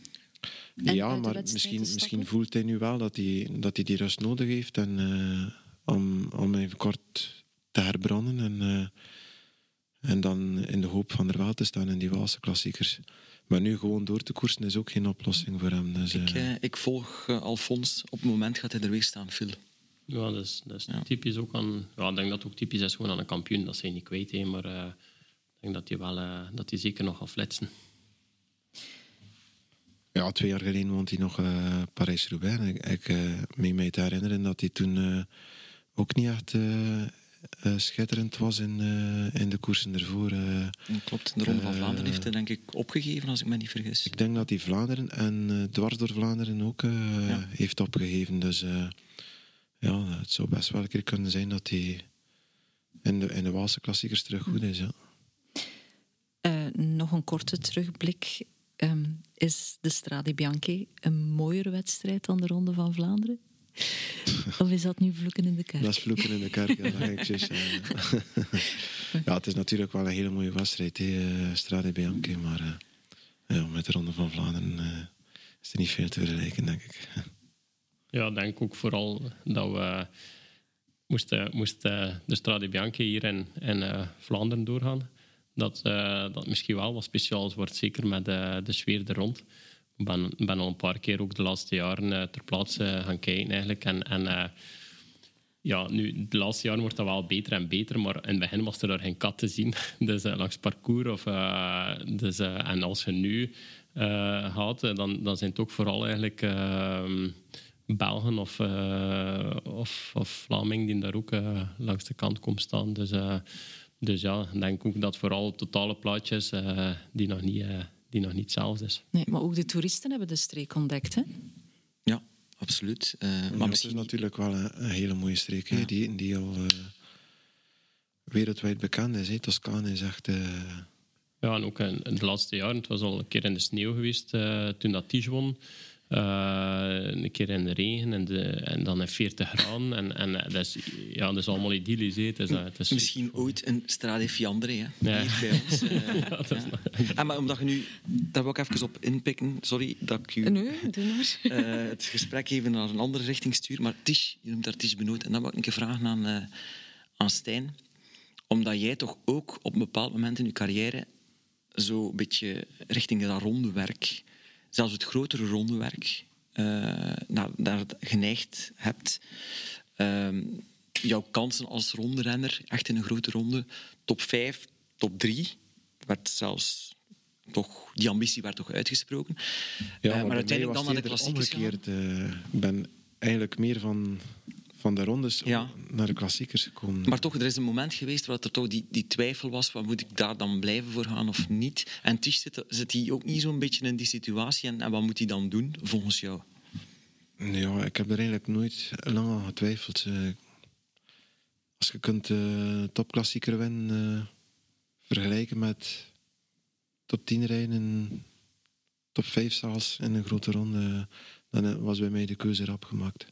En ja, maar misschien, misschien voelt hij nu wel dat hij, dat hij die rust nodig heeft en, uh, om, om even kort te herbranden en, uh, en dan in de hoop van er wel te staan in die Waalse klassiekers. Maar nu gewoon door te koersen is ook geen oplossing voor hem. Dus, ik, uh, ik volg Alfons. Op het moment gaat hij er weer staan, Phil. Ja, dat is, dat is ja. typisch ook aan... Ja, ik denk dat het ook typisch is gewoon aan een kampioen. Dat zijn niet kwijt, he, maar ik denk dat hij, wel, dat hij zeker nog gaat flitsen. Ja, twee jaar geleden woont hij nog uh, Parijs-Roubaix. Ik, ik uh, meen mij te herinneren dat hij toen uh, ook niet echt schitterend was in, in de koersen ervoor. Klopt, de Ronde van Vlaanderen heeft hij denk ik opgegeven, als ik me niet vergis. Ik denk dat hij Vlaanderen en dwars door Vlaanderen ook ja. heeft opgegeven. Dus ja, het zou best wel een keer kunnen zijn dat hij in de, in de Waalse klassiekers terug goed is. Ja. nog een korte terugblik Um, is de Strade Bianchi een mooiere wedstrijd dan de Ronde van Vlaanderen? Of is dat nu vloeken in de kerk? Dat is vloeken in de kerk, ja, dat ik zeggen. ja, het is natuurlijk wel een hele mooie wedstrijd, he, Strade Bianchi, maar uh, ja, met de Ronde van Vlaanderen uh, is er niet veel te vergelijken, denk ik. Ja, denk ook vooral dat we moesten, moesten de Strade Bianchi hier in, uh, Vlaanderen doorgaan dat, uh, dat misschien wel wat speciaals wordt, zeker met de sfeer er rond. Ik ben, ben al een paar keer ook de laatste jaren uh, ter plaatse gaan kijken eigenlijk. En, en ja, nu, de laatste jaren wordt dat wel beter en beter, maar in het begin was er geen kat te zien. Dus langs parcours. Of, dus, en als je nu gaat, dan, dan zijn het ook vooral eigenlijk ehm, Belgen of, of, of Vlamingen die daar ook langs de kant komen staan. Dus dus ja, ik denk ook dat vooral het totale plaatje is uh, die, nog niet, uh, die nog niet hetzelfde is. Nee, maar ook de toeristen hebben de streek ontdekt, hè? Ja, absoluut. Uh, maar ja, misschien... Het is natuurlijk wel een, een hele mooie streek, ja. die, die al wereldwijd bekend is. Toscane is echt... Ja, en ook in, in, de laatste jaren. Het was al een keer in de sneeuw geweest toen dat Tige won. Uh, een keer in de regen en, de, en dan in 40 graden. En, en dat, is, ja, dat is allemaal idyllisch. Het is, het is, Misschien ooit een Strade Fiandre hè? Ja. hier bij ons. Uh, ja, ja. Ah, maar omdat je nu... Daar wil ik even op inpikken. Sorry dat ik u nee, doe maar. Uh, het gesprek even naar een andere richting stuur. Maar Tish, je noemt daar Tish Benoot. En dan wil ik een vragen aan, aan Stijn. Omdat jij toch ook op een bepaald moment in je carrière zo een beetje richting dat ronde werk zelfs het grotere rondewerk uh, naar, naar geneigd hebt. ehm, jouw kansen als ronderenner, echt in een grote ronde, top 5, top 3, werd zelfs toch, die ambitie werd toch uitgesproken. Ja, Eh, maar uiteindelijk dan naar de klassiekers omgekeerd. eh, Ik ben eigenlijk meer van, van de rondes Ja. naar de klassiekers gekomen. Maar toch, er is een moment geweest waar er toch die, die twijfel was, van, moet ik daar dan blijven voor gaan of niet? En Tisch zit, zit hij ook niet zo'n beetje in die situatie en, en wat moet hij dan doen, volgens jou? Ja, ik heb er eigenlijk nooit lang aan getwijfeld. Eh, Als je kunt de topklassieker winnen, eh, vergelijken met top 10 rijden in top 5 zelfs in een grote ronde, dan eh, was bij mij de keuze erop gemaakt.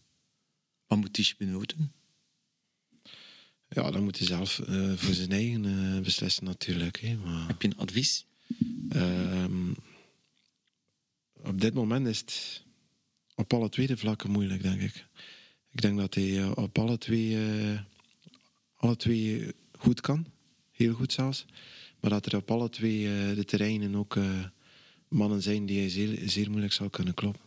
Wat moet Tisch benoten? Ja, dan moet hij zelf eh, voor zijn eigen eh, beslissen natuurlijk. Hè. Maar, Heb je een advies? ehm, op dit moment is het op alle twee de vlakken moeilijk, denk ik. Ik denk dat hij eh, op alle twee, alle twee goed kan. Heel goed zelfs. Maar dat er op alle twee de terreinen ook mannen zijn die hij zeer, zeer moeilijk zal kunnen kloppen.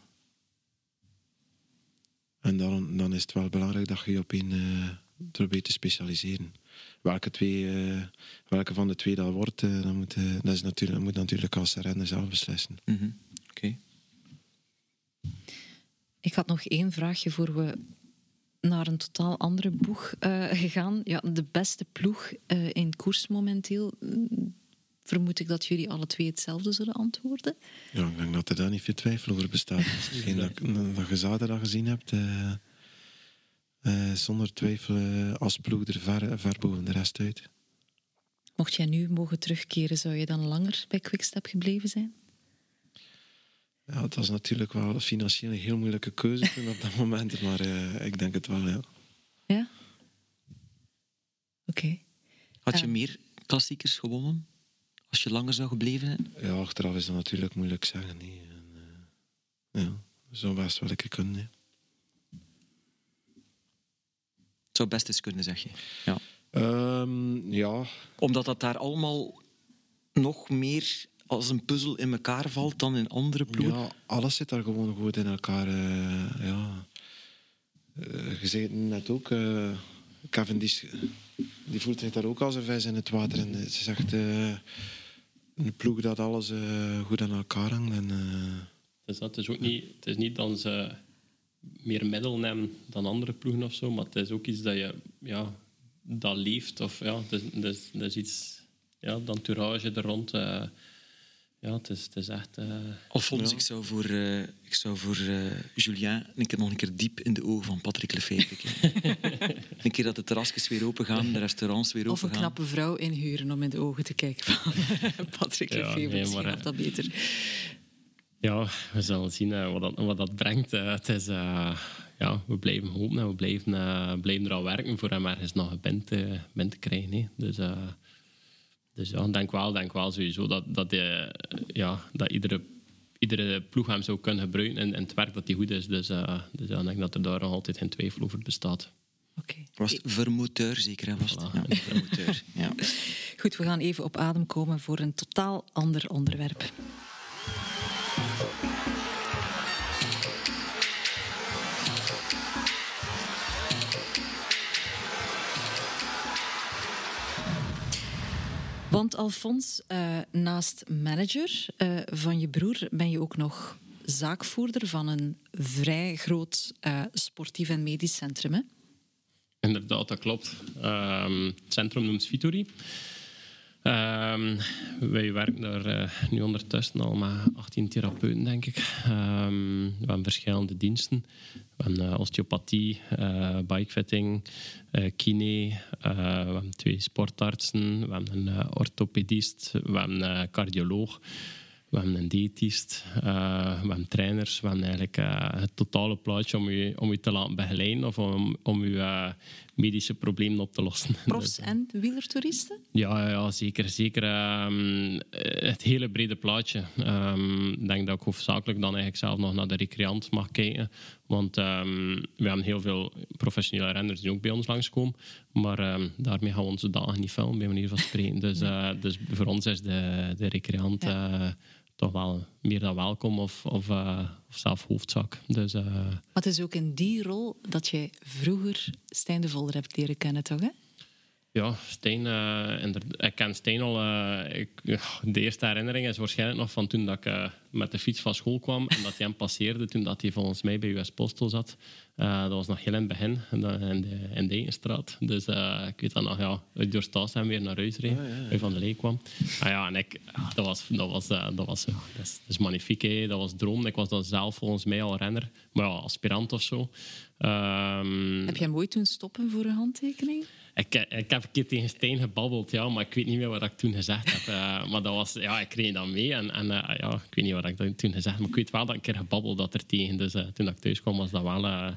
En dan, dan is het wel belangrijk dat je je op één eh, probeert te specialiseren. Welke, twee, eh, welke van de twee dat wordt, eh, dat, moet, dat, is natuurlijk, dat moet natuurlijk als renner zelf beslissen. Mhm. Oké. Ik had nog één vraagje voor we naar een totaal andere boeg eh, gegaan. Ja, de beste ploeg eh, in koers momenteel. Vermoed ik dat jullie alle twee hetzelfde zullen antwoorden. Ja, ik denk dat er daar niet veel twijfel over bestaat. Misschien dat, dat je zaterdag gezien hebt, eh, eh, zonder twijfel eh, als ploeg er ver, ver boven de rest uit. Mocht jij nu mogen terugkeren, zou je dan langer bij Quickstep gebleven zijn? Ja, het was natuurlijk wel financieel een heel moeilijke keuze toen op dat moment, maar eh, ik denk het wel, ja. Ja? Oké. Had je meer klassiekers gewonnen als je langer zou gebleven zijn? Ja, achteraf is dat natuurlijk moeilijk zeggen. Nee. En, eh, ja, zo best wel keer kunnen. Het zou best eens kunnen, zeg je. Ja. Ehm, ja, Omdat dat daar allemaal nog meer als een puzzel in elkaar valt dan in andere ploegen. Ja, alles zit daar gewoon goed in elkaar. eh, ja. Eh, je zei het net ook, eh Cavendish die voelt zich daar ook als een vis in het water. En echt eh, een ploeg dat alles eh, goed aan elkaar hangt. En, Dus dat is ook niet, het is niet dat ze meer middel nemen dan andere ploegen of zo, maar het is ook iets dat je ja, dat leeft. Of, ja, het, is, het, is, het iets, ja, de entourage er rond. eh, ja, het is, het is echt. eh, Alfons, Ja. ik zou voor, eh, ik zou voor eh, Julien een keer, nog een keer diep in de ogen van Patrick Lefebvre kijken. een keer dat de terrasjes weer open gaan, de restaurants weer Of open een gaan. knappe vrouw inhuren om in de ogen te kijken van Patrick Ja, Lefevre. nee, Misschien of dat beter. ja, we zullen zien wat, dat, wat dat brengt. het is, eh, ja, we blijven hopen en we blijven, eh, blijven er al werken voor hem ergens nog een band te, band te krijgen. hè. Dus, eh, dus ja, ik denk wel, denk wel sowieso dat, dat, eh, ja, dat iedere, iedere ploeg hem zou kunnen gebruiken en, en het werk dat hij goed is. Dus, eh, dus ja, ik denk dat er daar nog altijd geen twijfel over bestaat. Oké. Was het vermoteur zeker, hè, was het? Voilà. Ja, vermoteur. Ja. Goed, we gaan even op adem komen voor een totaal ander onderwerp. Want Alfons, eh, naast manager eh, van je broer ben je ook nog zaakvoerder van een vrij groot eh, sportief en medisch centrum. Hè? Inderdaad, dat klopt. Ehm, het centrum noemt Vitori. Ehm, wij werken daar eh, nu ondertussen al met 18 therapeuten, denk ik. Ehm, we hebben verschillende diensten. We hebben eh, osteopathie, eh bikefitting, kine. we hebben twee sportartsen. We hebben een orthopedist. We hebben een cardioloog. We hebben een diëtist, we hebben trainers, we hebben eigenlijk het totale plaatje om u, om u te laten begeleiden of om, om eh, medische problemen op te lossen. Profs Dus, en wielertoeristen? ja, ja, zeker. zeker ehm, eh, het hele brede plaatje. Ehm, Ik denk dat ik hoofdzakelijk dan eigenlijk zelf nog naar de recreant mag kijken. Want ehm, we hebben heel veel professionele renners die ook bij ons langskomen. Maar daarmee gaan we onze dagen niet vullen, bij manier van spreken. Dus, eh, dus voor ons is de, de recreant eh, toch wel meer dan welkom of, of, uh, of zelf hoofdzak. Dus, uh, maar het is ook in die rol dat jij vroeger Stijn de Volder hebt leren kennen, toch? Hè? Ja, Steen, uh, ik ken Steen al. Uh, ik, de eerste herinnering is waarschijnlijk nog van toen dat ik uh, met de fiets van school kwam en dat hij hem passeerde toen dat hij volgens mij bij US Postal zat. dat was nog heel in het begin, in de, in de Egenstraat. Dus ik weet dat nog, ja, uit Doorstaas en weer naar huis reed, oh, ja, ja. van de Lee kwam. Ah, ja, en ik, dat was, dat was, dat was dat is, dat is magnifiek, hè. dat was droom. Ik was dan zelf volgens mij al renner, maar ja, aspirant of zo. Um, Heb jij hem ooit toen stoppen voor een handtekening? Ik, ik heb een keer tegen Stijn gebabbeld, ja, maar ik weet niet meer wat ik toen gezegd heb. Uh, maar dat was, ja, ik kreeg dat mee en, en uh, ja, ik weet niet wat ik toen gezegd heb. Maar ik weet wel dat ik een keer gebabbeld had er tegen. Dus uh, toen ik thuis kwam, was dat wel...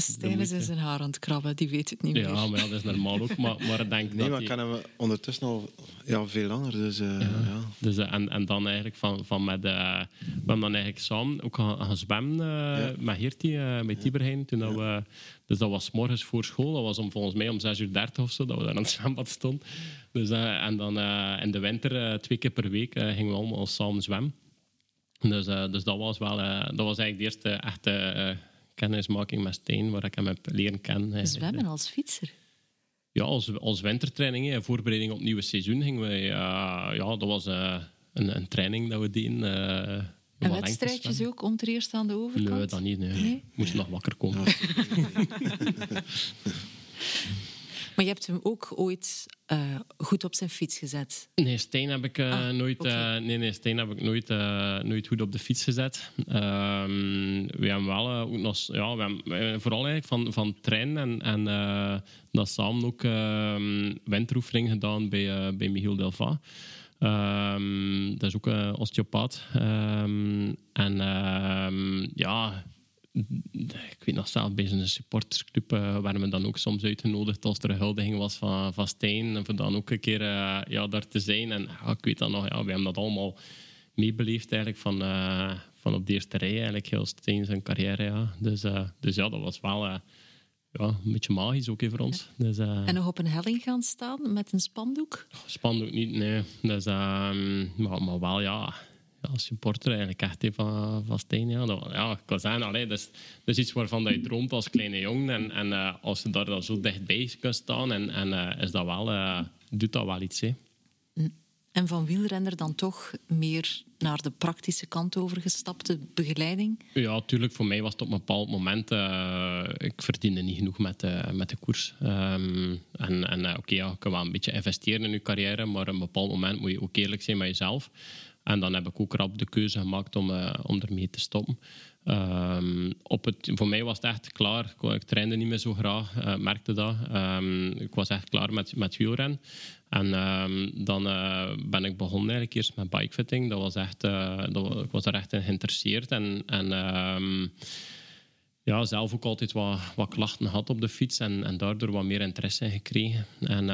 Stijn is in zijn haar aan het krabben, die weet het niet ja, meer. Ja, maar ja, dat is normaal ook. Maar, maar ik denk nee, dat maar ik ken hem ondertussen al ja, veel langer. Dus, ja. ja. Dus, en, en dan eigenlijk van, van met... we hebben dan eigenlijk samen ook gaan, gaan zwemmen ja. met Hirti, bij Tieberheim. Toen dat we... Dus dat was morgens voor school. Dat was om, volgens mij om 6 uur 30 of zo, dat we daar aan het zwembad stonden. Dus, uh, en dan uh, in de winter, uh, twee keer per week, gingen we allemaal samen zwemmen. Dus, dus dat was wel... dat was eigenlijk de eerste echte kennismaking met Steen, waar ik hem heb leren kennen. Zwemmen als fietser? Ja, als, als wintertraining. Hè. Voorbereiding op het nieuwe seizoen gingen we... ja, dat was een, een, training dat we deden... En wedstrijdjes ook om ter eerste aan de overkant? Nee, dat niet. Nee. nee? Moest nog wakker komen. maar je hebt hem ook ooit uh, goed op zijn fiets gezet? Nee, Steen heb ik, uh, ah, nooit, okay. uh, nee, nee, Steen heb ik nooit, nooit goed op de fiets gezet. Um, we hebben wel ook nog... Ja, we hebben, vooral eigenlijk van, van trein en, en dat samen ook winteroefening gedaan bij, bij Michiel Delva. Um, dat is ook een osteopaat. En ja, ik weet nog zelf, bij een supportersclub uh, werden we dan ook soms uitgenodigd als er een huldiging was van, van Stijn. En voor dan ook een keer uh, ja, daar te zijn. En ja, ik weet dat nog, ja, we hebben dat allemaal meebeleefd eigenlijk van, uh, van op de eerste rij eigenlijk heel Stijn zijn carrière. Ja. Dus, dus ja, dat was wel ja, een beetje magisch ook voor ons. Dus, en nog op een helling gaan staan met een spandoek? Spandoek niet, nee. Dus, uh, maar, maar wel, ja, ja, supporter eigenlijk echt van, van Steen. Ja. Dat, ja, ik kan zeggen, allee, dat, is, dat is iets waarvan dat je droomt als kleine jongen. En, en uh, als je daar dan zo dichtbij kunt staan, en, en uh, is dat wel, uh, doet dat wel iets. Hè. En van wielrenner dan toch meer naar de praktische kant overgestapt, de begeleiding? Ja, natuurlijk. Voor mij was het op een bepaald moment... Ik verdiende niet genoeg met, met de koers. Um, en en oké, okay, ja, je kan wel een beetje investeren in je carrière, maar op een bepaald moment moet je ook eerlijk zijn met jezelf. En dan heb ik ook rap de keuze gemaakt om, om ermee te stoppen. Um, op het, voor mij was het echt klaar. Ik, trainde niet meer zo graag, uh, merkte dat. Um, ik was echt klaar met, met wielrennen. En um, dan uh, ben ik begonnen eigenlijk eerst met bikefitting. Dat was echt, dat, ik was er echt in geïnteresseerd. En, en ja, zelf ook altijd wat, wat klachten had op de fiets en, en daardoor wat meer interesse in gekregen. En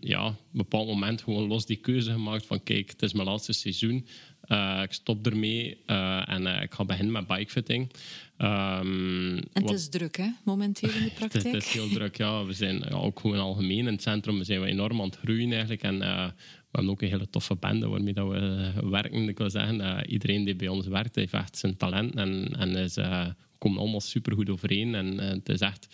ja, op een bepaald moment gewoon los die keuze gemaakt van kijk, het is mijn laatste seizoen. Uh, ik stop ermee uh, en uh, ik ga beginnen met bikefitting. Um, en het is druk, hè, momenteel in de praktijk? het, is heel druk, ja. We zijn ja, ook gewoon algemeen in het centrum we zijn enorm aan het groeien eigenlijk. En we hebben ook een hele toffe bende waarmee dat we werken. Ik wil zeggen, iedereen die bij ons werkt, heeft echt zijn talent en, en is, komen allemaal supergoed overeen. En het is echt...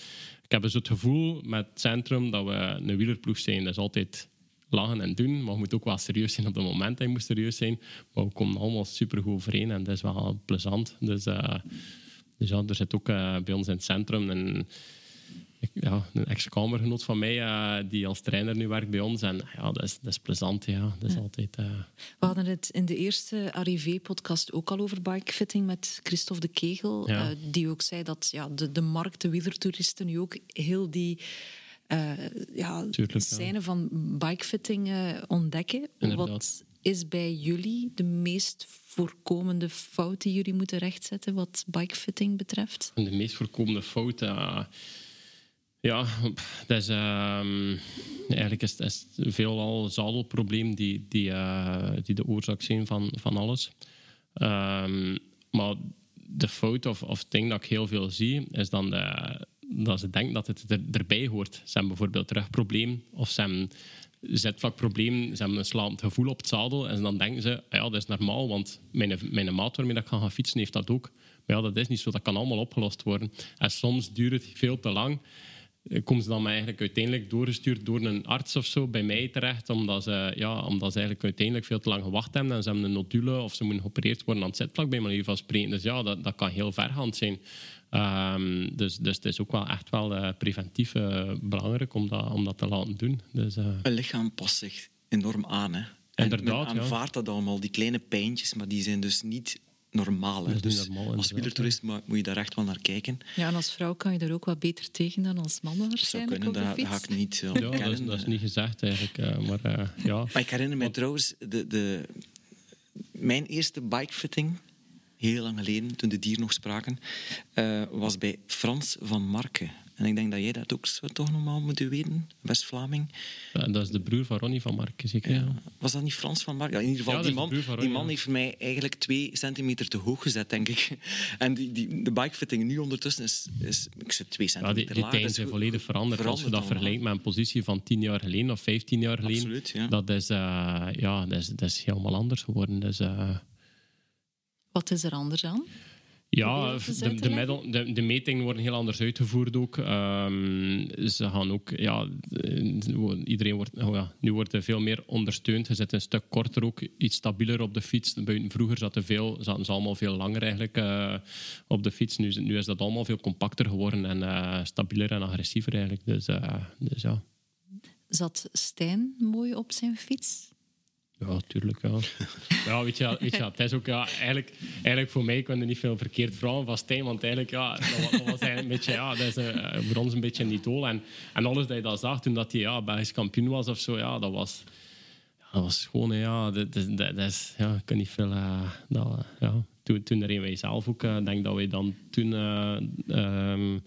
Ik heb dus het gevoel met het centrum dat we een wielerploeg zijn. Dat is altijd lachen en doen. Maar je moet ook wel serieus zijn op het moment. Hij moet serieus zijn. Maar we komen allemaal supergoed overeen en dat is wel plezant. Dus, uh, dus ja, er zit ook uh, bij ons in het centrum een, ja, een ex-kamergenoot van mij uh, die als trainer nu werkt bij ons. En ja, dat is, dat is plezant. Ja. Dat is ja. altijd, We hadden het in de eerste Arrivé-podcast ook al over bikefitting met Christophe de Kegel. Ja. die ook zei dat ja, de, de markt, de wielertoeristen nu ook heel die ja, Tuurlijk, scène ja. van bikefitting ontdekken. Inderdaad. Wat is bij jullie de meest voorkomende fout die jullie moeten rechtzetten wat bikefitting betreft? De meest voorkomende fout... Ja, dat is, uh, eigenlijk is, is veelal zadelprobleem die, die, uh, die de oorzaak zijn van, van alles. Um, maar de fout of, of ding dat ik heel veel zie, is dan dat ze denken dat het er, erbij hoort. Ze hebben bijvoorbeeld rugprobleem of ze hebben zetvlakprobleem. Ze een slapend gevoel op het zadel. En dan denken ze, ja, dat is normaal, want mijn, mijn maat waarmee ik ga gaan fietsen heeft dat ook. Maar ja, dat is niet zo. Dat kan allemaal opgelost worden. En soms duurt het veel te lang. Eh, komen ze dan eigenlijk uiteindelijk doorgestuurd door een arts of zo bij mij terecht, omdat ze, ja, omdat ze eigenlijk uiteindelijk veel te lang gewacht hebben en ze hebben een nodule of ze moeten geopereerd worden aan het zetvlak, bij manier van spreken. Dus ja, dat, dat kan heel vergaand zijn. Um, dus, dus het is ook wel echt wel uh, preventief uh, belangrijk om dat, om dat te laten doen. Dus, uh... Een lichaam past zich enorm aan. Hè? Inderdaad, men aanvaardt ja. dat allemaal, die kleine pijntjes, maar die zijn dus niet normaal. Hè? Dus normaal, als wielertoerist moet je daar echt wel naar kijken. Ja, en als vrouw kan je er ook wat beter tegen dan als man Dat zou waarschijnlijk kunnen, dat ga ik niet Ja, ontkennen. dat, is, dat is niet gezegd eigenlijk. eh, maar eh, ja. Maar ik herinner me trouwens, de, de, mijn eerste bikefitting, heel lang geleden, toen de dier nog spraken, eh, was bij Frans van Marken. En ik denk dat jij dat ook zou toch normaal moeten weten, West-Vlaming. Ja, dat is de broer van Ronnie van Marken, zeker. Ja. Was dat niet Frans van Marken? Ja, in ieder geval, die man, die man ja. heeft mij eigenlijk twee centimeter te hoog gezet, denk ik. En die, die, de bikefitting nu ondertussen is, is ik zit twee Ja, centimeter die, die lager. tijden zijn volledig veranderd. Als je dat allemaal. vergelijkt met een positie van 10 jaar geleden of 15 jaar geleden, Absoluut, ja. dat, is, eh, ja, dat, is, dat is helemaal anders geworden. Dus, eh, Wat is er anders aan? Ja, de, de, middel, de, de metingen worden heel anders uitgevoerd ook. Ehm, ze gaan ook, ja, iedereen wordt, oh ja, nu wordt er veel meer ondersteund. Je zit een stuk korter ook, iets stabieler op de fiets. Buiten vroeger zaten, veel, zaten ze allemaal veel langer eigenlijk eh, op de fiets. Nu, is- nu is dat allemaal veel compacter geworden en eh, stabieler en agressiever eigenlijk. Dus, eh, dus ja. Zat Stijn mooi op zijn fiets? Ja, tuurlijk. Ja. ja, weet je, weet je, het is ook ja, eigenlijk, eigenlijk voor mij kon er niet veel verkeerd vragen van Stijn, want eigenlijk, ja, dat, was, een beetje, ja, dat is eh, voor ons een beetje een idool. En, en alles dat je dat zag toen dat hij ja, Belgisch kampioen was of zo, ja, dat was, dat was gewoon, ja, dat, dat, dat, is, ja, ik kan niet veel, eh, eh, ja. Toen, toen reden wij zelf ook, denk dat wij dan toen eh, ehm,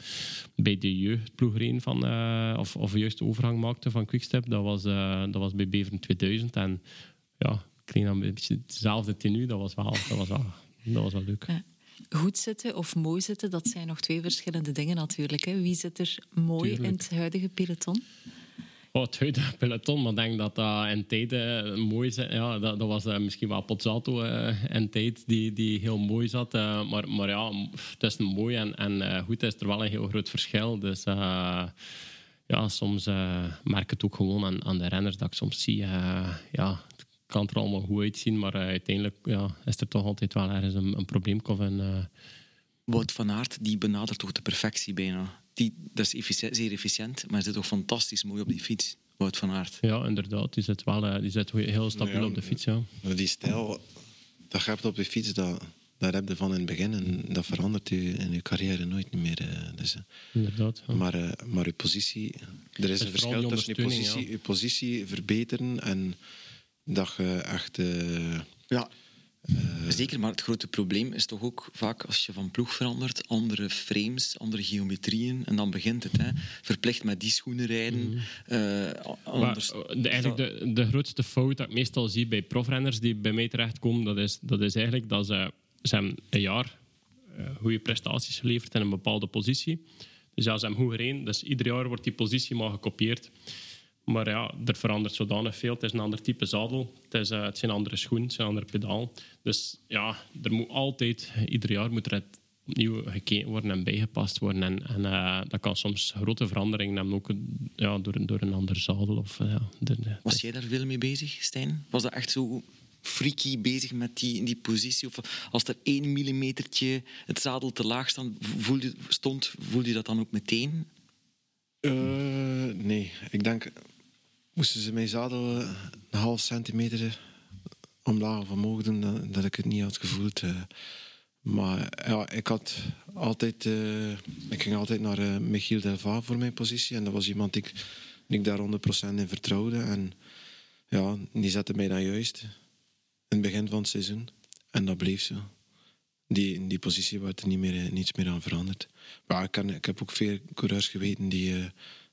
bij de jeugdploeg reden van, eh, of, of juist de overgang maakten van Quickstep. Dat was, eh, dat was bij Beveren 2000. En ja, ik kreeg dan een beetje hetzelfde tenue. Dat was wel, dat was wel, dat was wel leuk. Ja. Goed zitten of mooi zitten, dat zijn nog twee verschillende dingen natuurlijk. Hè. Wie zit er mooi in het huidige peloton? Oh, het huidige peloton, maar ik denk dat dat in tijden eh, mooi. Ja, dat, dat was eh, misschien wel Pozzato eh in tijd die, die heel mooi zat. eh, maar, maar ja, is mooi en, en eh, goed, is er wel een heel groot verschil. Dus eh, ja, soms eh, merk ik het ook gewoon aan, aan de renners dat ik soms zie. eh, ja, kan er allemaal goed uitzien, maar eh, uiteindelijk ja, is er toch altijd wel ergens een, een probleem. Of een, eh, Wout van Aert die benadert toch de perfectie bijna. Die, dat is efficiënt, zeer efficiënt, maar hij zit toch fantastisch mooi op die fiets. Wout van Aert. ja, inderdaad, die zit wel eh, die zit heel stabiel Ja, op de fiets. Ja. Die stijl dat je hebt op je fiets, dat, dat heb je van in het begin en dat verandert je in je carrière nooit meer. eh, Dus, Inderdaad, ja. maar, eh, maar je positie, er is is een verschil tussen je positie, je positie verbeteren en dat je echt. eh, Ja. Zeker, maar het grote probleem is toch ook vaak als je van ploeg verandert, andere frames, andere geometrieën, en dan begint het. Hè. Verplicht met die schoenen rijden. eh, Maar, anders, eh, de, eigenlijk de, de grootste fout dat ik meestal zie bij profrenners die bij mij terechtkomen, dat is, dat is eigenlijk dat ze, ze hebben een jaar eh, goede prestaties geleverd in een bepaalde positie. Dus ja, ze hebben goed gereden, dus ieder jaar wordt die positie maar gekopieerd. Maar ja, er verandert zodanig veel. Het is een ander type zadel, het, is, eh, het zijn andere schoenen, het zijn andere pedaal. Dus ja, er moet altijd, ieder jaar moet er het opnieuw gekeken worden en bijgepast worden. En, en eh, dat kan soms grote veranderingen hebben, ook ja, door, een- door een ander zadel. Of, ja, de- de- Was jij daar veel mee bezig, Stijn? Was dat echt zo freaky bezig met die, die positie? Of als er één millimetertje het zadel te laag stond, voelde, stond, voelde je dat dan ook meteen? eh, nee, ik denk, moesten ze mijn zadel eh, een half centimeter omlaag omhoog doen, dat, dat ik het niet had gevoeld. eh. maar ja, ik had altijd, eh, ik ging altijd naar eh, Michiel Delva voor mijn positie en dat was iemand die ik, daar 100% in vertrouwde. En ja, die zette mij dan juist in het begin van het seizoen. En dat bleef zo. Die, die positie werd er niet meer, eh, niets meer aan veranderd. Maar ik, kan, ik heb ook veel coureurs geweten die, eh,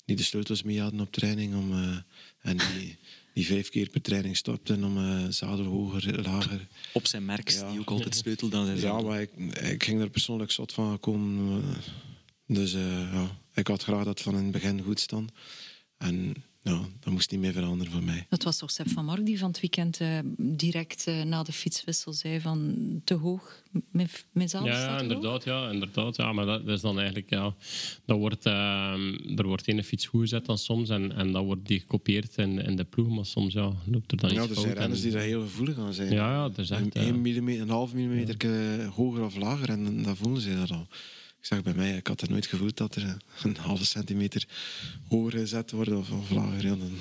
die de sleutels mee hadden op training. Om, eh, en die, die vijf keer per training stopten om eh, zadel hoger, lager. Op zijn merks, Ja. die ook altijd sleutelde aan zijn Ja, maar ik, ik ging er persoonlijk zot van komen. eh, Dus ja, ik had graag dat van in het begin goed stond. En ja, dat moest niet meer veranderen voor mij. Het was toch Sepp van Mark die van het weekend uh, direct uh, na de fietswissel zei van te hoog, met, met Ja, ja inderdaad, ja, inderdaad. Ja, maar dat, dat, is dan eigenlijk, ja, dat wordt, uh, er wordt één fiets goed gezet dan soms en, en dat wordt die gekopieerd in, in de ploeg, maar soms ja, loopt er dan ja, iets er fout. zijn renners en- die daar heel gevoelig aan zijn. Ja, ja, dat is echt... Een, eh, 1 millimeter, een half millimeter hoger of lager en dan voelen ze dat al. Ik zag bij mij, ik had er nooit gevoeld dat er een halve centimeter hoger gezet wordt of, of lager. Ja, dan-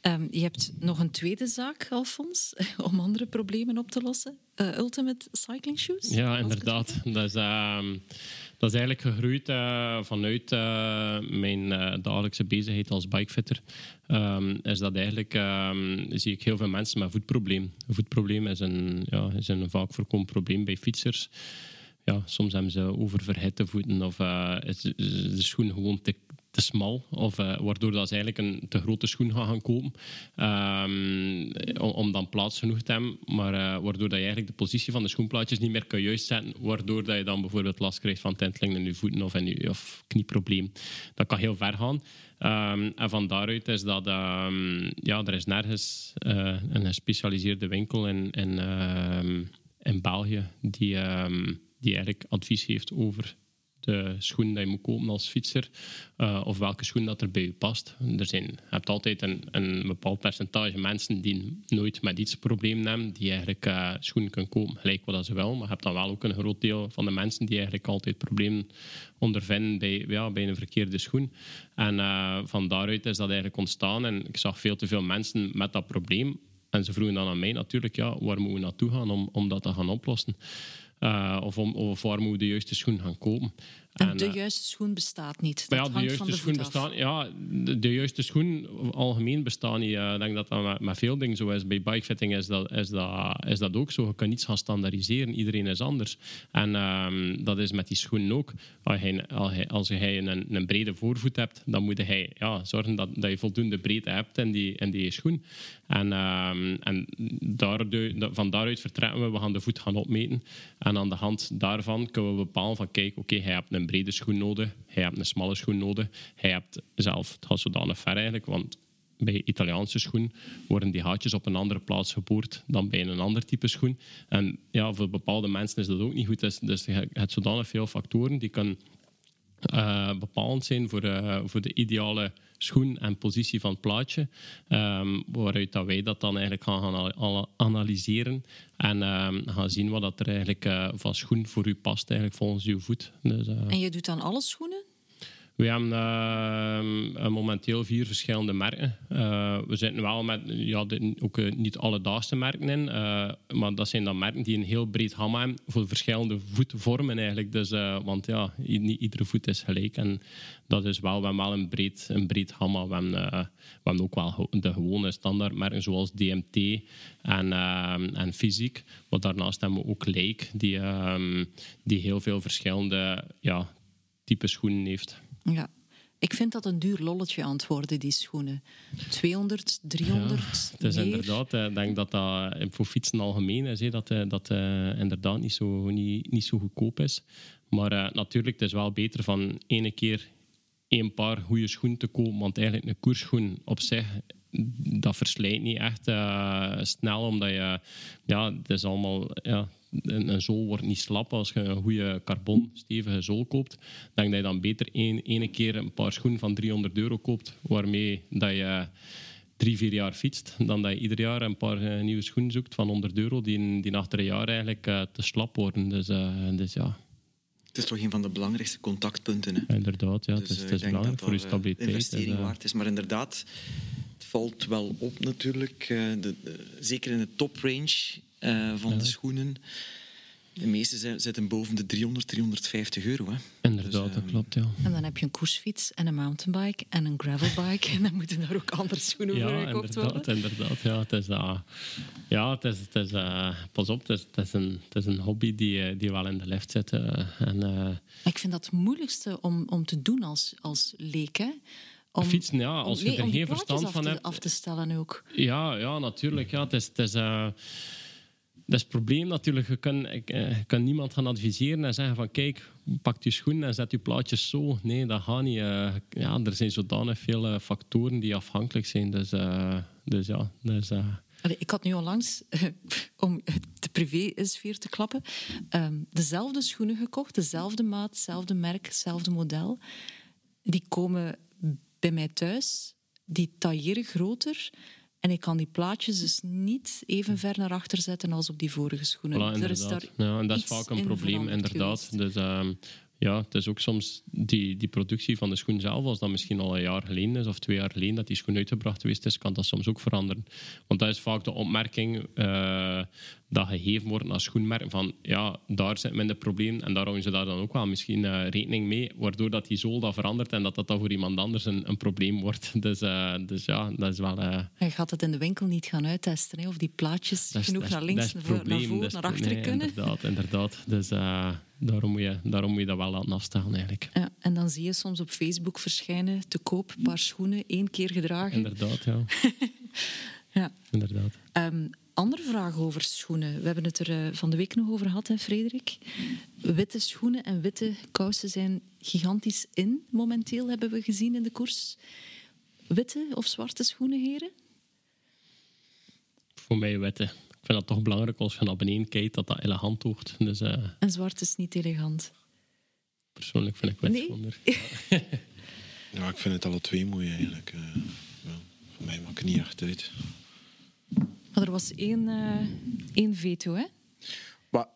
Ehm, je hebt nog een tweede zaak, Alfons, om andere problemen op te lossen. Eh, Ultimate Cycling Shoes? Ja, inderdaad. Dat is, ehm, dat is eigenlijk gegroeid eh, vanuit eh, mijn eh, dagelijkse bezigheid als bikefitter. Ehm, is dat eigenlijk, ehm, zie ik heel veel mensen met voetprobleem. Een voetprobleem is een, ja, is een vaak voorkomend probleem bij fietsers. Ja, soms hebben ze oververhitte voeten of eh, de schoen gewoon te, te smal. Of, eh, waardoor dat ze eigenlijk een te grote schoen gaan gaan kopen. ehm, om, dan plaats genoeg te hebben. Maar eh, waardoor dat je eigenlijk de positie van de schoenplaatjes niet meer kan juist zetten. Waardoor dat je dan bijvoorbeeld last krijgt van tinteling in je voeten of, in of knieprobleem. Dat kan heel ver gaan. Ehm, en van daaruit is dat... ehm, ja, er is nergens eh, een gespecialiseerde winkel in, in, in België die, die eigenlijk advies heeft over de schoen die je moet kopen als fietser, eh, of welke schoen dat er bij je past. Er zijn, je hebt altijd een, een bepaald percentage mensen die nooit met iets problemen hebben, die eigenlijk eh, schoenen kunnen kopen, gelijk wat ze wel. Maar je hebt dan wel ook een groot deel van de mensen die eigenlijk altijd problemen ondervinden bij, ja, bij een verkeerde schoen. En eh, van daaruit is dat eigenlijk ontstaan. En ik zag veel te veel mensen met dat probleem. En ze vroegen dan aan mij natuurlijk, ja, waar moeten we naartoe gaan om, om dat te gaan oplossen? Eh, of, om, we de juiste schoen gaan kopen? En de eh, juiste schoen bestaat niet. maar Dat ja, de juiste de schoen bestaan. Ja, de, de juiste schoen algemeen bestaat niet. Eh, Ik denk dat dat met, met veel dingen zo is. Bij bikefitting is dat, is, dat, is dat ook zo. Je kan niets gaan standaardiseren. Iedereen is anders. En ehm, dat is met die schoenen ook. Als je, als je, een, een brede voorvoet hebt, dan moet je ja, zorgen dat, dat je voldoende breedte hebt in die, in die schoen. En, ehm, en daardoor, van daaruit vertrekken we. We gaan de voet gaan opmeten. En aan de hand daarvan kunnen we bepalen van kijk, oké, hij hebt een brede schoen nodig. Hij hebt een smalle schoen nodig. Hij hebt zelf, het gaat zodanig ver eigenlijk, want bij Italiaanse schoen worden die haatjes op een andere plaats geboord dan bij een ander type schoen. En ja, voor bepaalde mensen is dat ook niet goed. Dus, dus je hebt zodanig veel factoren die kunnen eh, bepalend zijn voor, eh, voor de ideale schoen en positie van het plaatje. Ehm, waaruit dat wij dat dan eigenlijk gaan, gaan ana- ana- analyseren en ehm, gaan zien wat dat er eigenlijk eh, van schoen voor u past, eigenlijk volgens uw voet. Dus, En je doet dan alle schoenen? We hebben ehm, eh, momenteel vier verschillende merken. Eh, we zitten wel met ja, de- ook eh, niet alledaagse merken in, eh, maar dat zijn dan merken die een heel breed gamma hebben voor verschillende voetvormen eigenlijk. Dus, want ja, niet iedere voet is gelijk en dat is wel, wel een breed, een breed gamma. We hebben, ook wel de gewone standaardmerken zoals DMT en, ehm, en Fysiek. Maar daarnaast hebben we ook Lake, die, ehm, die heel veel verschillende ja, type schoenen heeft. Ja. Ik vind dat een duur lolletje worden, die schoenen. 200, 300, Het is meer. inderdaad, eh, ik denk dat dat eh, voor fietsen algemeen is, dat eh, dat inderdaad niet zo, niet, niet zo goedkoop is. Maar natuurlijk, het is wel beter van ene keer één paar goede schoenen te kopen, want eigenlijk een koersschoen op zich, dat verslijt niet echt snel, omdat je, ja, het is allemaal, ja, een, een zool wordt niet slap als je een goede carbon stevige zool koopt. Denk dat je dan beter één, ene keer een paar schoenen van 300 euro koopt, waarmee dat je drie, vier jaar fietst, dan dat je ieder jaar een paar eh, nieuwe schoenen zoekt van 100 euro, die, die achter een jaar eigenlijk eh, te slap worden. Dus, eh, dus ja, Het is toch een van de belangrijkste contactpunten. Hè? inderdaad, ja, Dus, het is, het is belangrijk dat voor je stabiliteit. investering dus, waard is. Maar inderdaad, het valt wel op natuurlijk. de, de- zeker in de toprange eh, van de schoenen. De meeste zijn- zitten boven de 300, 350 euro. Hè. Inderdaad, Dus, dat eh, klopt, ja. En dan heb je een koersfiets en een mountainbike en een gravelbike. En dan moeten daar ook andere schoenen voor Ja, gekocht inderdaad, worden. inderdaad. Ja, het is, eh, ja, het is, het is, eh, pas op, het is, het is, een, het is een hobby die, die wel in de lift zit. en, eh, Ik vind dat het moeilijkste om, om te doen als, als leek. Hè? Om, Fietsen, ja, als om, je nee, er geen verstand van hebt. af te stellen ook. Ja, ja natuurlijk. Ja. Het is, het is, eh, dat is het probleem natuurlijk. Je kan, eh, kan niemand gaan adviseren en zeggen van kijk, pak je schoenen en zet je plaatjes zo. Nee, dat gaat niet. Eh, ja, er zijn zodanig veel eh, factoren die afhankelijk zijn. Dus, dus ja, dus, Allee, ik had nu onlangs, om de privé-sfeer te klappen, ehm, dezelfde schoenen gekocht, dezelfde maat, hetzelfde merk, hetzelfde model. Die komen bij mij thuis, die tailleren groter. En ik kan die plaatjes dus niet even ver naar achter zetten als op die vorige schoenen. Voilà, er is inderdaad. daar ja, en dat is vaak een probleem, inderdaad. Dus ehm, ja, het is ook soms die, die productie van de schoen zelf, als dat misschien al een jaar geleden is of twee jaar geleden dat die schoen uitgebracht geweest is, kan dat soms ook veranderen. Want dat is vaak de opmerking eh, dat gegeven wordt naar schoenmerken van ja, daar zit minder probleem en daar houden ze daar dan ook wel misschien eh, rekening mee, waardoor dat die zool dat verandert en dat dat dan voor iemand anders een, een probleem wordt. Dus, eh, dus ja, dat is wel... Je gaat het in de winkel niet gaan uittesten, hè, of die plaatjes is- genoeg is- naar links, naar voren, Dat naar achteren nee, kunnen. Inderdaad, inderdaad. Dus daarom, moet je, daarom moet je dat wel laten afstaan eigenlijk. Ja, en dan zie je soms op Facebook verschijnen, te koop, een paar schoenen, één keer gedragen. Inderdaad, ja. Ja. Inderdaad. Ehm, andere vraag over schoenen. We hebben het er eh, van de week nog over gehad, hè, Frederik. Witte schoenen en witte kousen zijn gigantisch in momenteel, hebben we gezien in de koers. Witte of zwarte schoenen, heren? Voor mij witte. Ik vind het toch belangrijk als je naar beneden kijkt dat dat elegant wordt. Dus eh, En zwart is niet elegant. persoonlijk vind ik wit Nee? Ja, ik vind het alle twee mooi eigenlijk. eh. ja, voor mij maakt het niet echt uit. Maar er was één, eh, één veto, hè? Maar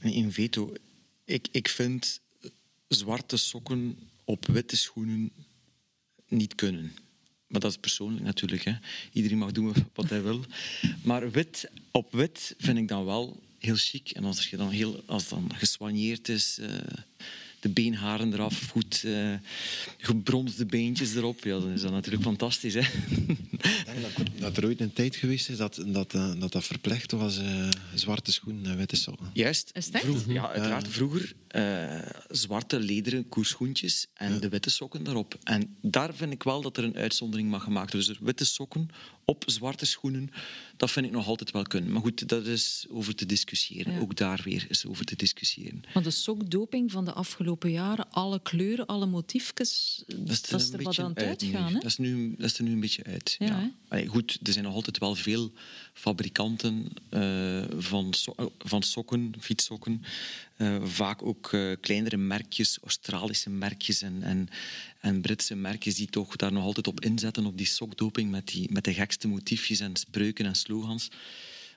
in veto, ik, ik vind zwarte sokken op witte schoenen niet kunnen. Maar dat is persoonlijk natuurlijk. Hè. Iedereen mag doen wat hij wil. Maar wit op wit vind ik dan wel heel chic. En als, je dan heel, als het dan geswanjeerd is, eh, de beenharen eraf, goed eh gebronsde beentjes erop, ja, dan is dat natuurlijk fantastisch. Hè. Ik denk dat, dat er ooit een tijd geweest is dat dat, eh, dat, dat verplicht was, eh, zwarte schoenen en witte sokken. Juist. Vroeger, ja, uiteraard. Vroeger eh, zwarte lederen koerschoentjes en de witte sokken daarop. En daar vind ik wel dat er een uitzondering mag gemaakt worden. Dus witte sokken op zwarte schoenen, dat vind ik nog altijd wel kunnen. Maar goed, dat is over te discussiëren. Ja. Ook daar weer is over te discussiëren. Want de sokdoping van de afgelopen jaren, alle kleuren, alle motiefjes, dat is, er een er wat beetje aan het uitgaan. Dat is, nu, dat is er nu een beetje uit. Ja, Ja, hè? Allee, goed, er zijn nog altijd wel veel fabrikanten eh, van, so- eh, van sokken, fietssokken. Eh, vaak ook eh, kleinere merkjes, Australische merkjes en, en, en Britse merkjes die toch daar nog altijd op inzetten, op die sokdoping met, die, met de gekste motiefjes en spreuken en slogans.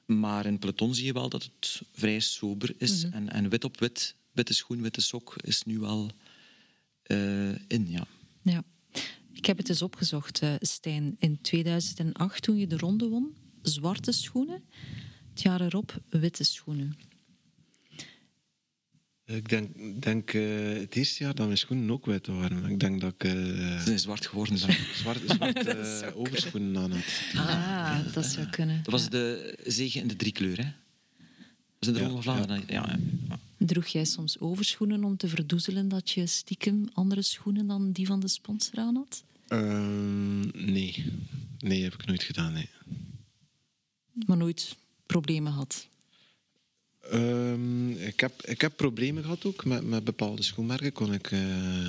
Maar in peloton zie je wel dat het vrij sober is. Mhm. en, en wit op wit, witte schoen, witte sok is nu wel in, ja. Ja. Ik heb het eens opgezocht, Stijn. In 2008, toen je de ronde won, zwarte schoenen. Het jaar erop, witte schoenen. Ik denk, denk eh, het eerste jaar dat mijn schoenen ook wit waren. Ik denk dat ik eh, Ze zijn zwart geworden. dan. zwart, zwart eh, overschoenen aan had. Ah, dat zou kunnen. Dat was de zege in de drie kleuren. Hè? Was in de Ja, Ronde van Vlaanderen? Ja. Ja, ja. Droeg jij soms overschoenen om te verdoezelen dat je stiekem andere schoenen dan die van de sponsor aan had? Ehm, nee. Nee, heb ik nooit gedaan. Nee. Maar nooit problemen had. Ehm, ik, heb, ik heb problemen gehad ook met, met bepaalde schoenmerken. Kon ik, eh,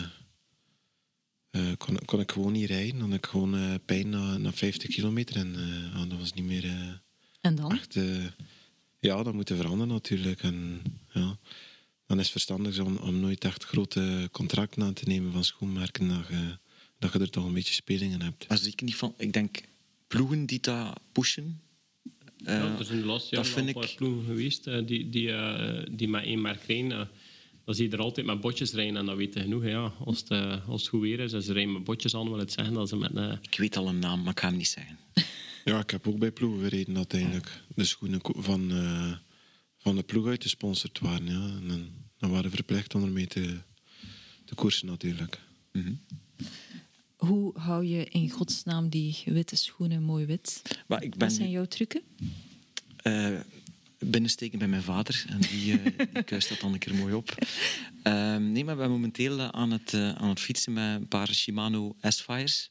eh, kon, kon ik gewoon niet rijden. Dan had ik gewoon eh, pijn na, na 50 kilometer. En eh, ah, dat was niet meer eh, En dan? echt... eh, ja, dat moet veranderen natuurlijk. En, ja, dan is het verstandig om, om nooit echt grote contracten aan te nemen van schoenmerken. Dat je, dat je er toch een beetje spelingen hebt. Maar zeker niet van... Ik denk ploegen die dat pushen... eh, ja, er zijn de laatste dat jaren een paar ik... ploegen geweest eh, die, die, eh, die met één merk rijden. dan zie je er altijd met botjes rijden en dat weet je genoeg. Ja. Als, het, als het goed weer is en ze rijden met botjes aan, wil het zeggen dat ze met... Ik weet al een naam, maar ik ga hem niet zeggen. Ja, ik heb ook bij ploegen gereden dat uiteindelijk de schoenen van, eh, van de ploeg uit gesponsord waren. Ja. En dan, dan waren we verplicht om ermee te, te koersen natuurlijk. Hoe hou je in godsnaam die witte schoenen mooi wit? Maar ik ben Wat zijn nu, jouw trucken? eh, binnensteken bij mijn vader en die, eh, die kuist dat dan een keer mooi op. Ehm, nee, maar we zijn momenteel eh, aan het, aan het fietsen met een paar Shimano S-Fires.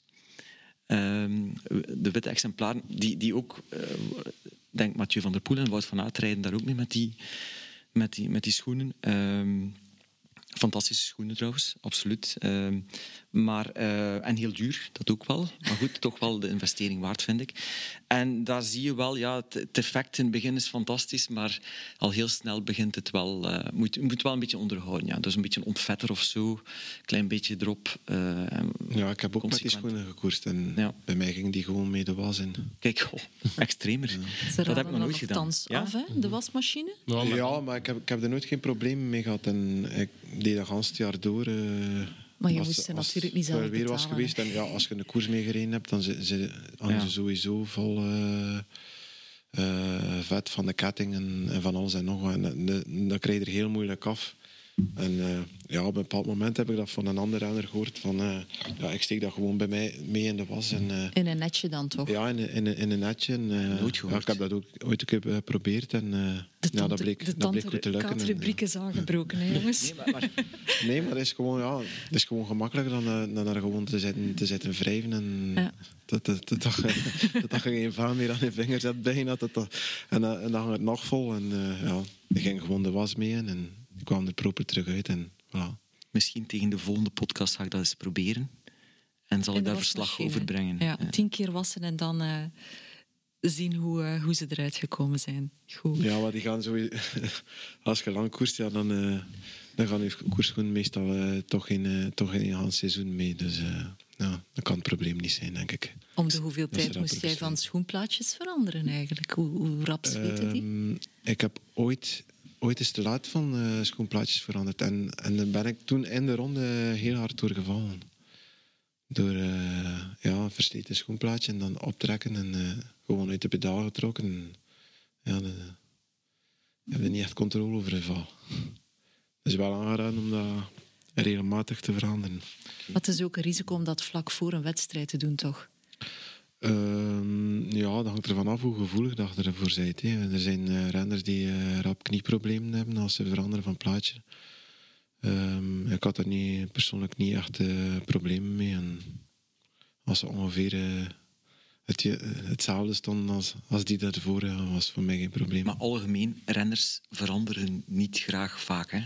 Ehm, de witte exemplaren, die, die ook denk Mathieu van der Poel en Wout van Aert rijden daar ook mee met die, met die, met die schoenen. Ehm, fantastische schoenen trouwens, absoluut. Maar, eh, en heel duur, dat ook wel. Maar goed, toch wel de investering waard, vind ik. En daar zie je wel, ja, het, het effect in het begin is fantastisch, maar al heel snel begint het wel... eh moet, je moet wel een beetje onderhouden, ja. Dus een beetje een ontvetter of zo, een klein beetje erop. eh, Ja, ik heb ook met die schoenen gekoerst en Ja. bij mij ging die gewoon mee de was in. Kijk, extremer. Ze Dat heb ik nog nooit gedaan. Ja? af, hè, de wasmachine. Ja, maar- Ja, maar ik heb, ik heb er nooit geen probleem mee gehad en ik deed dat het jaar door. Eh, Maar je als- moest ze natuurlijk niet het zelf weer was geweest en ja, als je een koers meegereden hebt, dan zit- zit- hangen Ja. ze sowieso vol eh, eh, vet van de ketting en, en van alles en nog wat. En dat krijg je er heel moeilijk af. En eh, ja, op een bepaald moment heb ik dat van een ander renner gehoord. Van, eh, ja, ik steek dat gewoon bij mij mee in de was. En, eh, In een netje dan toch? ja, in, een- in, in een netje. En, eh, Nooit ja, gehoord. ik heb dat ook ooit een keer geprobeerd. En eh, De ja, dat bleek, de dat bleek goed te lukken. En, ja. rubriek is aangebroken, hè, jongens. Nee, maar, maar Nee, maar het is gewoon, ja, het is gewoon gemakkelijker dan, dan daar gewoon te zitten, te zitten wrijven. En Ja. dat, dat, dat, dat, je- dat, dat je geen vaan meer aan je vingers hebt bijna. Dat, dat, en, dan- en dan hangt het nog vol. En eh, ja, ik ging gewoon de was mee in en ik kwam er proper terug uit. En, voilà. misschien tegen de volgende podcast ga ik dat eens proberen. En zal In ik daar verslag over brengen. Ja, Ja. tien keer wassen en dan eh, zien hoe, eh, hoe ze eruit gekomen zijn. Goed. Ja, maar die gaan sowieso... Als je lang koerst, ja, dan, eh, dan gaan je koersschoenen meestal eh, toch geen, eh, toch geen heel seizoen mee. Dus eh, ja, dat kan het probleem niet zijn, denk ik. Om de hoeveel Dat tijd moest jij van schoenplaatjes veranderen eigenlijk? Hoe, hoe rap zweten die? Ehm, ik heb ooit, ooit eens te laat van eh, schoenplaatjes veranderd. En, en dan ben ik toen in de ronde heel hard doorgevallen. Door eh, ja, een versleten schoenplaatje en dan optrekken en eh, gewoon uit de pedaal getrokken. En, ja, de, heb er niet echt controle over de val. Het is wel aangeraden om dat regelmatig te veranderen. Het is ook een risico om dat vlak voor een wedstrijd te doen, toch? Ehm, ja, dat hangt ervan af hoe gevoelig dat je ervoor bent. hè. Er zijn eh, renners die eh, rap knieproblemen hebben als ze veranderen van plaatje. Ehm, ik had er niet, persoonlijk niet echt eh, problemen mee. En als ze ongeveer het, hetzelfde stonden als, als die daarvoor, was voor mij geen probleem. Maar algemeen, renners veranderen niet graag vaak. Hè.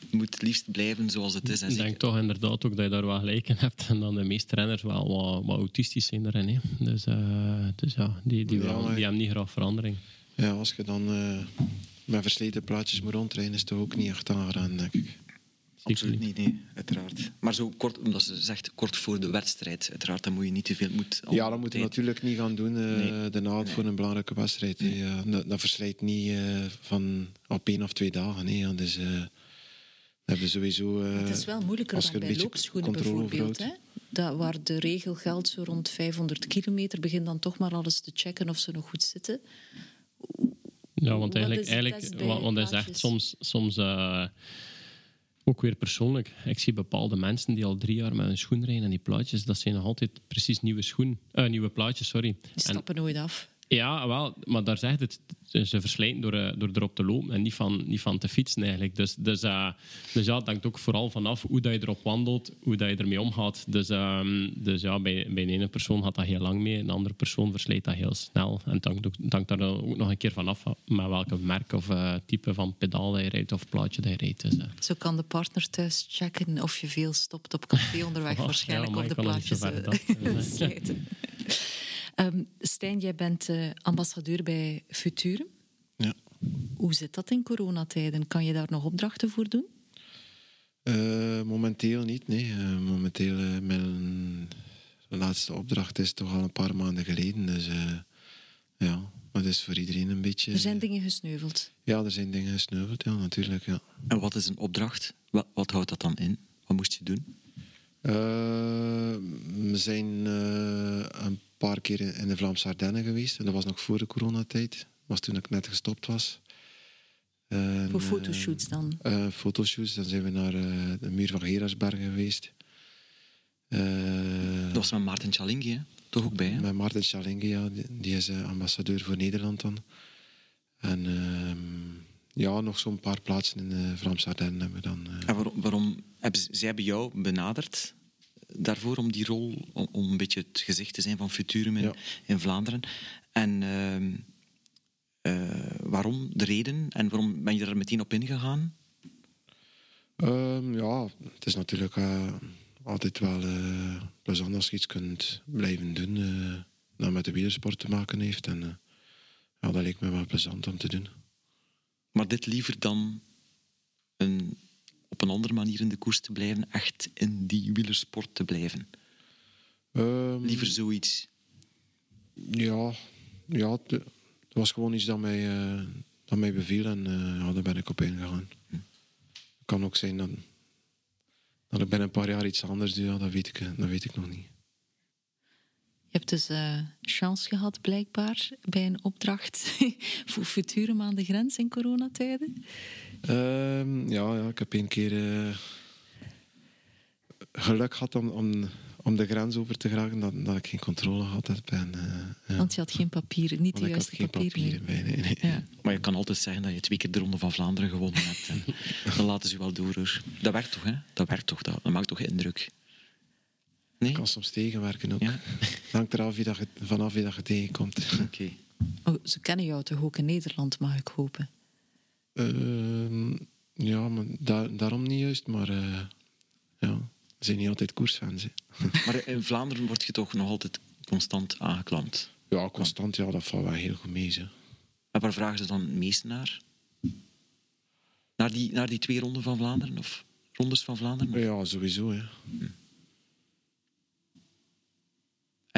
Het moet het liefst blijven zoals het is. En Ik zeker- denk toch inderdaad ook dat je daar wel gelijk in hebt. En dan de meeste renners wel wat, wat autistisch zijn erin. Hè. Dus, eh, dus ja, die, die, Ja, wel- maar- die hebben niet graag verandering. Ja, als je dan eh, met versleten plaatjes moet rondrijden, is het toch ook niet echt aangeraden, denk ik. Absoluut niet, nee, uiteraard. Maar zo kort, omdat ze zegt kort voor de wedstrijd, uiteraard, dan moet je niet te veel... Moet Ja, dat moet je natuurlijk niet gaan doen eh Nee. de naad voor een belangrijke wedstrijd. Ja, dat, dat verslijt niet eh, van op één of twee dagen. Ja, dus, eh, hebben sowieso... eh, Het is wel moeilijker dan bij loopschoenen bijvoorbeeld. Hè? Dat, waar de regel geldt zo rond 500 kilometer, begin dan toch maar alles te checken of ze nog goed zitten. Ja, want Wat eigenlijk, eigenlijk wat hij zegt, soms, soms eh, ook weer persoonlijk. Ik zie bepaalde mensen die al drie jaar met een schoen rijden en die plaatjes, dat zijn nog altijd precies nieuwe schoen, eh, nieuwe plaatjes, sorry. Die En- stappen nooit af. Ja, wel, maar daar zegt het, ze verslijten door, eh, door erop te lopen en niet van, niet van te fietsen eigenlijk. Dus, dus, eh, dus ja, het hangt ook vooral vanaf hoe dat je erop wandelt, hoe dat je ermee omgaat. Dus, ehm, dus ja, bij, bij de ene persoon gaat dat heel lang mee, een andere persoon verslijt dat heel snel. En het hangt, ook, het hangt daar ook nog een keer vanaf met welke merk of eh, type van pedaal dat je rijdt of plaatje dat je rijdt. Dus, Zo kan de partner thuis checken of je veel stopt op café onderweg Oh, waarschijnlijk. ja, of de plaatjes zo eh. Ehm, Stijn, jij bent eh, ambassadeur bij Futurum. Ja. Hoe zit dat in coronatijden? Kan je daar nog opdrachten voor doen? Eh, momenteel niet, nee. Eh, momenteel, mijn laatste opdracht is toch al een paar maanden geleden. Dus eh, ja, maar dat is voor iedereen een beetje... Er zijn dingen gesneuveld. Ja, er zijn dingen gesneuveld, ja, natuurlijk, ja. En wat is een opdracht? Wat, wat houdt dat dan in? Wat moest je doen? Eh, we zijn eh, een paar keer in- de Vlaamse Ardennen geweest. En dat was nog voor de coronatijd. Dat was toen ik net gestopt was. En, Voor eh, fotoshoots dan? eh, fotoshoots. Dan zijn we naar eh, de muur van Gerasbergen geweest. Eh, Dat was met Maarten Chalingi, hè? toch ook bij. Hè? met Maarten Chalinge, ja, die, die is ambassadeur voor Nederland dan. En ehm, ja, nog zo'n paar plaatsen in de Vlaamse Ardennen hebben we dan. En waarom, waarom hebben ze, zij hebben jou benaderd daarvoor om die rol, om, om een beetje het gezicht te zijn van Futurum in, Ja. in Vlaanderen. En ehm, waarom, de reden en waarom ben je er meteen op ingegaan? Ehm, ja, het is natuurlijk eh, altijd wel eh, plezant als je iets kunt blijven doen eh, dat met de wielersport te maken heeft. En eh, ja, dat leek me wel plezant om te doen. Maar dit liever dan een, op een andere manier in de koers te blijven, echt in die wielersport te blijven. Ehm, Liever zoiets. Ja, ja het, het was gewoon iets dat mij, eh, dat mij beviel en eh, ja, daar ben ik op ingegaan. Het kan ook zijn dat, dat ik binnen een paar jaar iets anders doe, ja, dat, weet ik, eh, dat weet ik nog niet. Je hebt dus eh, chance gehad, blijkbaar, bij een opdracht voor Futurum aan de grens in coronatijden. Ehm, ja, ja, ik heb één keer eh, geluk gehad om, om, om de grens over te geraken, dat, dat ik geen controle had. heb En, eh, ja. Want je had geen papieren, niet Want de ik had juiste geen papieren. papieren bij. Nee, nee. Ja. Maar je kan altijd zeggen dat je twee keer de Ronde van Vlaanderen gewonnen hebt. En dan laten ze je wel door. Hoor. Dat werkt toch, hè? Dat werkt toch. Dat, dat maakt toch indruk? Nee? Ik kan soms tegenwerken ook. Ja? Het hangt eraf wie dat je, vanaf wie dat je tegenkomt. Oké. Oh, ze kennen jou toch ook in Nederland, mag ik hopen. Ehm, ja, maar daar- daarom niet juist, maar eh, ja, ze zijn niet altijd koersfans. hè. Maar in Vlaanderen word je toch nog altijd constant aangeklampt. Ja, constant, ja, dat valt wel heel goed mee. En waar vragen ze dan het meest naar? Naar die, naar die twee ronden van Vlaanderen? Of rondes van Vlaanderen? Ja, sowieso. Hè.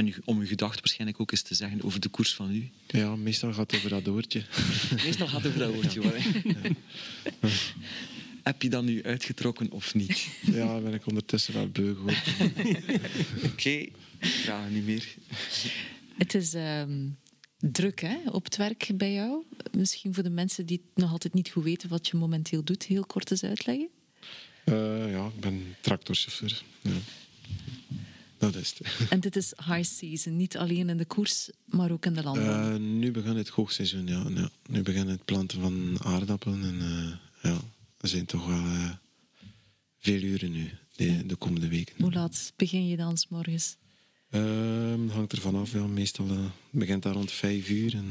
En om uw gedachten waarschijnlijk ook eens te zeggen over de koers van u. Ja, meestal gaat het over dat doortje. Meestal gaat het over dat woordje. hè. Heb je dat nu uitgetrokken of niet? ja, ben ik ondertussen wel beu geworden. Oké, vragen niet meer. Het is ehm, druk hè, op het werk bij jou. Misschien voor de mensen die het nog altijd niet goed weten wat je momenteel doet, heel kort eens uitleggen. Eh, ja, ik ben tractorchauffeur. Ja. Dat is het. En dit is high season, niet alleen in de koers, maar ook in de landbouw. Eh, nu begint het hoogseizoen, ja. ja. Nu begint het planten van aardappelen. En eh, ja, er zijn toch wel eh, veel uren nu, de, de komende weken. Hoe laat begin je dan 's morgens? Ehm, hangt er vanaf, ja. Meestal begint dat rond vijf uur en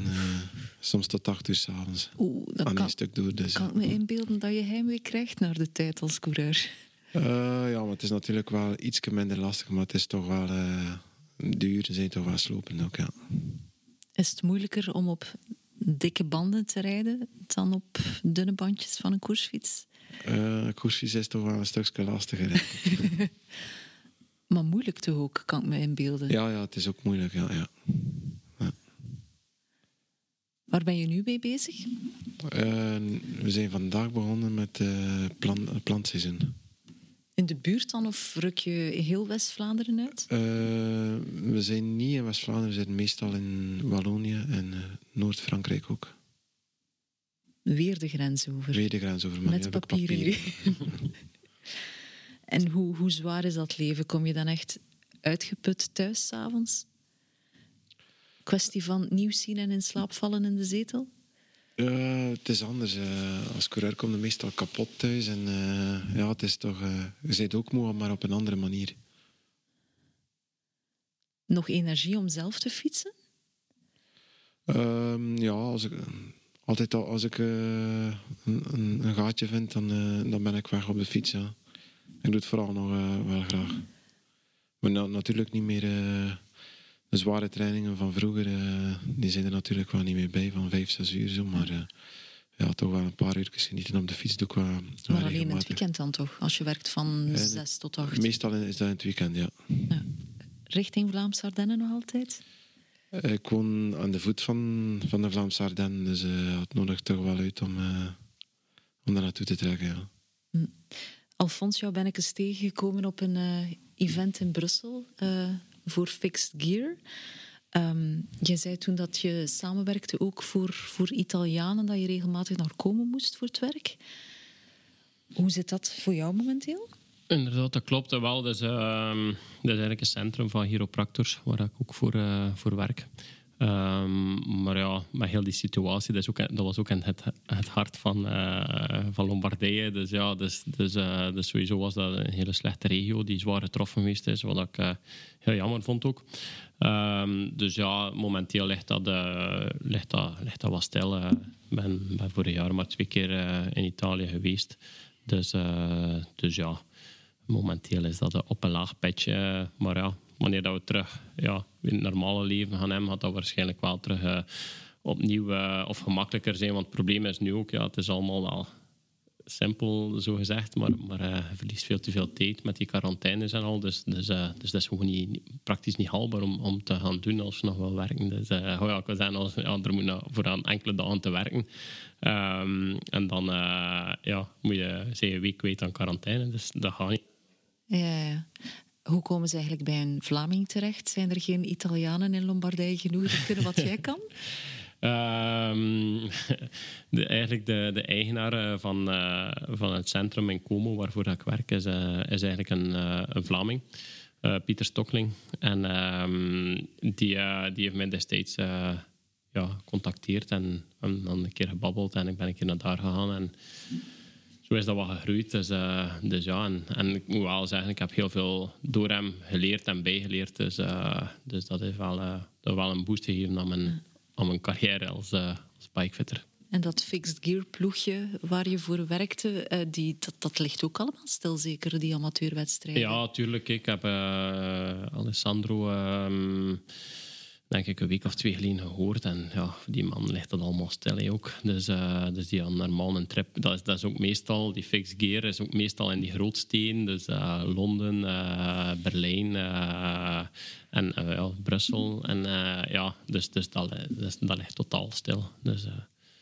soms tot acht uur s'avonds. Oeh, dan Aan kan, één stuk door. Dus, kan ik me inbeelden dat je heimwee krijgt naar de tijd als coureur. Eh, ja, maar het is natuurlijk wel iets minder lastig, maar het is toch wel... eh de uren zijn toch wel slopend ook, ja. Is het moeilijker om op dikke banden te rijden dan op dunne bandjes van een koersfiets? Eh koersfiets is toch wel een stukje lastiger. Maar moeilijk toch ook, kan ik me inbeelden. ja, ja, het is ook moeilijk, ja. ja. Waar ben je nu mee bezig? We zijn vandaag begonnen met plan, het plantseizoen. In de buurt dan, of ruk je heel West-Vlaanderen uit? Eh, we zijn niet in West-Vlaanderen, we zitten meestal in Wallonië en eh, Noord-Frankrijk ook. Weer de grens over. Weer de grens over, maar Met papieren nu. en hoe, hoe zwaar is dat leven? Kom je dan echt uitgeput thuis s'avonds? Kwestie van nieuws zien en in slaap vallen in de zetel? Eh, het is anders. eh, als coureur kom je meestal kapot thuis. En eh, ja, het is toch... je bent ook moe, maar op een andere manier. Nog energie om zelf te fietsen? Ehm, ja, als ik, altijd al- als ik een, een, een gaatje vind, dan, dan ben ik weg op de fiets. Ja. Ik doe het vooral nog wel graag. Maar na- natuurlijk niet meer... de zware trainingen van vroeger, eh, die zijn er natuurlijk wel niet meer bij, van vijf, zes uur zo. Maar eh, ja, toch wel een paar uur genieten op de fiets doe ik wel, Maar alleen in het weekend dan toch? Als je werkt van zes tot acht. Meestal is dat in het weekend, ja. Ja. Richting Vlaamse Ardennen nog altijd? Eh, Ik woon aan de voet van, van de Vlaamse Ardennen, dus eh, het nodigt toch wel uit om, om daar naartoe te trekken. Ja. Alfons, jou ben ik eens tegengekomen op een event in Brussel voor Fixed Gear. Ehm je zei toen dat je samenwerkte ook voor, voor Italianen, dat je regelmatig naar komen moest voor het werk. Hoe zit dat voor jou momenteel? Inderdaad, dat klopt wel. Ehm, dat is eigenlijk een centrum van chiropractors, waar ik ook voor, eh, voor werk. Ehm, maar ja, met heel die situatie, dat, is ook, dat was ook in het, het hart van, uh, van Lombardije. Dus ja, dus, dus, uh, dus sowieso was dat een hele slechte regio die zwaar getroffen geweest is, wat ik uh, heel jammer vond ook. Um, dus ja, momenteel ligt dat, ligt dat, ligt dat wat stil. Ik ben, ben vorig jaar maar twee keer in Italië geweest. Dus, dus ja, momenteel is dat op een laag petje. Maar ja, wanneer dat we terug ja, in het normale leven gaan hebben, gaat dat waarschijnlijk wel terug uh, opnieuw uh, of gemakkelijker zijn. Want het probleem is nu ook, ja, het is allemaal wel simpel zo gezegd, maar, maar uh, je verliest veel te veel tijd met die quarantaines en al. Dus, dus, dus dat is gewoon niet, praktisch niet haalbaar om, om te gaan doen als je nog wil werken. Dus oh ja, ik wil als, ja, er moet nou voor aan enkele dagen te werken. Um, en dan ja, moet je een week kwijt aan quarantaine, dus dat gaat niet. Ja, ja. Hoe komen ze eigenlijk bij een Vlaming terecht? Zijn er geen Italianen in Lombardije genoeg die kunnen wat jij kan? Um, de, eigenlijk de, de eigenaar eh, van, uh, van het centrum in Como, waarvoor ik werk, is, uh, is eigenlijk een, een Vlaming. Pieter Stokling. En um, die, die heeft mij destijds ja, gecontacteerd en, en dan een keer gebabbeld. En ik ben een keer naar daar gegaan. En, zo is dat wat gegroeid. Dus, uh, dus ja, en, en, ik moet wel zeggen, ik heb heel veel door hem geleerd en bijgeleerd. Dus, uh, dus dat heeft wel, uh, dat wel een boost gegeven aan mijn, aan mijn carrière als, als bikefitter. En dat fixed gear ploegje waar je voor werkte, die, dat, dat ligt ook allemaal stil, zeker, die amateurwedstrijden? Ja, tuurlijk. Ik heb Alessandro... Ehm, denk ik een week of twee geleden gehoord. En ja, die man ligt dat allemaal stil ook. Dus, uh, dus die had normaal een trip. Dat is, dat is ook meestal, die fixed gear is ook meestal in die grootsteden. Dus uh, Londen, uh, Berlijn en ja, Brussel. En ja, dus, dus dat, dus, dat ligt totaal stil. Dus,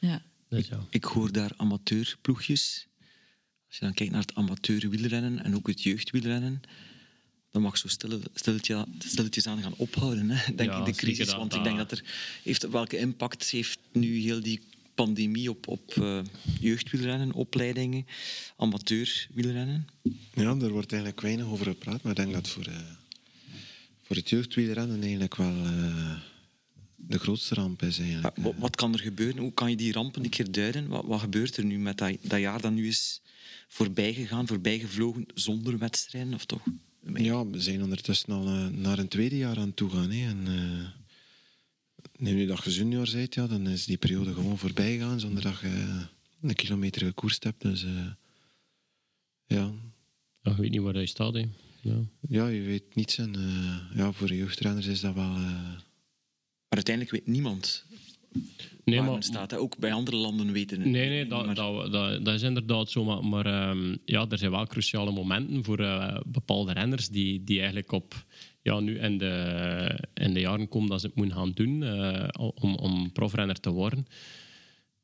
ja. Dus, ja. Ik, ik hoor daar amateurploegjes. Als je dan kijkt naar het amateurwielrennen en ook het jeugdwielrennen dat mag zo stilletjes, stilletjes aan gaan ophouden, hè, denk ik, de crisis. want ik denk dat er... Heeft, welke impact heeft nu heel die pandemie op, op uh, jeugdwielrennen, opleidingen, amateurwielrennen? Ja, daar wordt eigenlijk weinig over gepraat, maar ik denk dat voor, uh, voor het jeugdwielrennen eigenlijk wel uh, de grootste ramp is. Eigenlijk. Wat, wat, kan er gebeuren? Hoe kan je die rampen een keer duiden? Wat, wat gebeurt er nu met dat, dat jaar dat nu is voorbijgegaan, voorbijgevlogen, zonder wedstrijden, of toch? Ja, we zijn ondertussen al uh, naar een tweede jaar aan het toe gaan. Hè. En, uh, nu dat je junior bent, ja, dan is die periode gewoon voorbij gegaan zonder dat je een kilometer gekoerst hebt. Dus uh, ja. ja. Je weet niet waar je staat. Hè. Ja. ja, je weet niets. En ja, voor jeugdrenners is dat wel... Maar uiteindelijk weet niemand nee, maar, staat. Ook bij andere landen weten het. Nee, nee dat, dat, dat, dat, is inderdaad zo. Maar, maar um, ja, er zijn wel cruciale momenten voor uh, bepaalde renners die, die eigenlijk op ja, nu in de, in de jaren komen dat ze het moeten gaan doen uh, om, om profrenner te worden.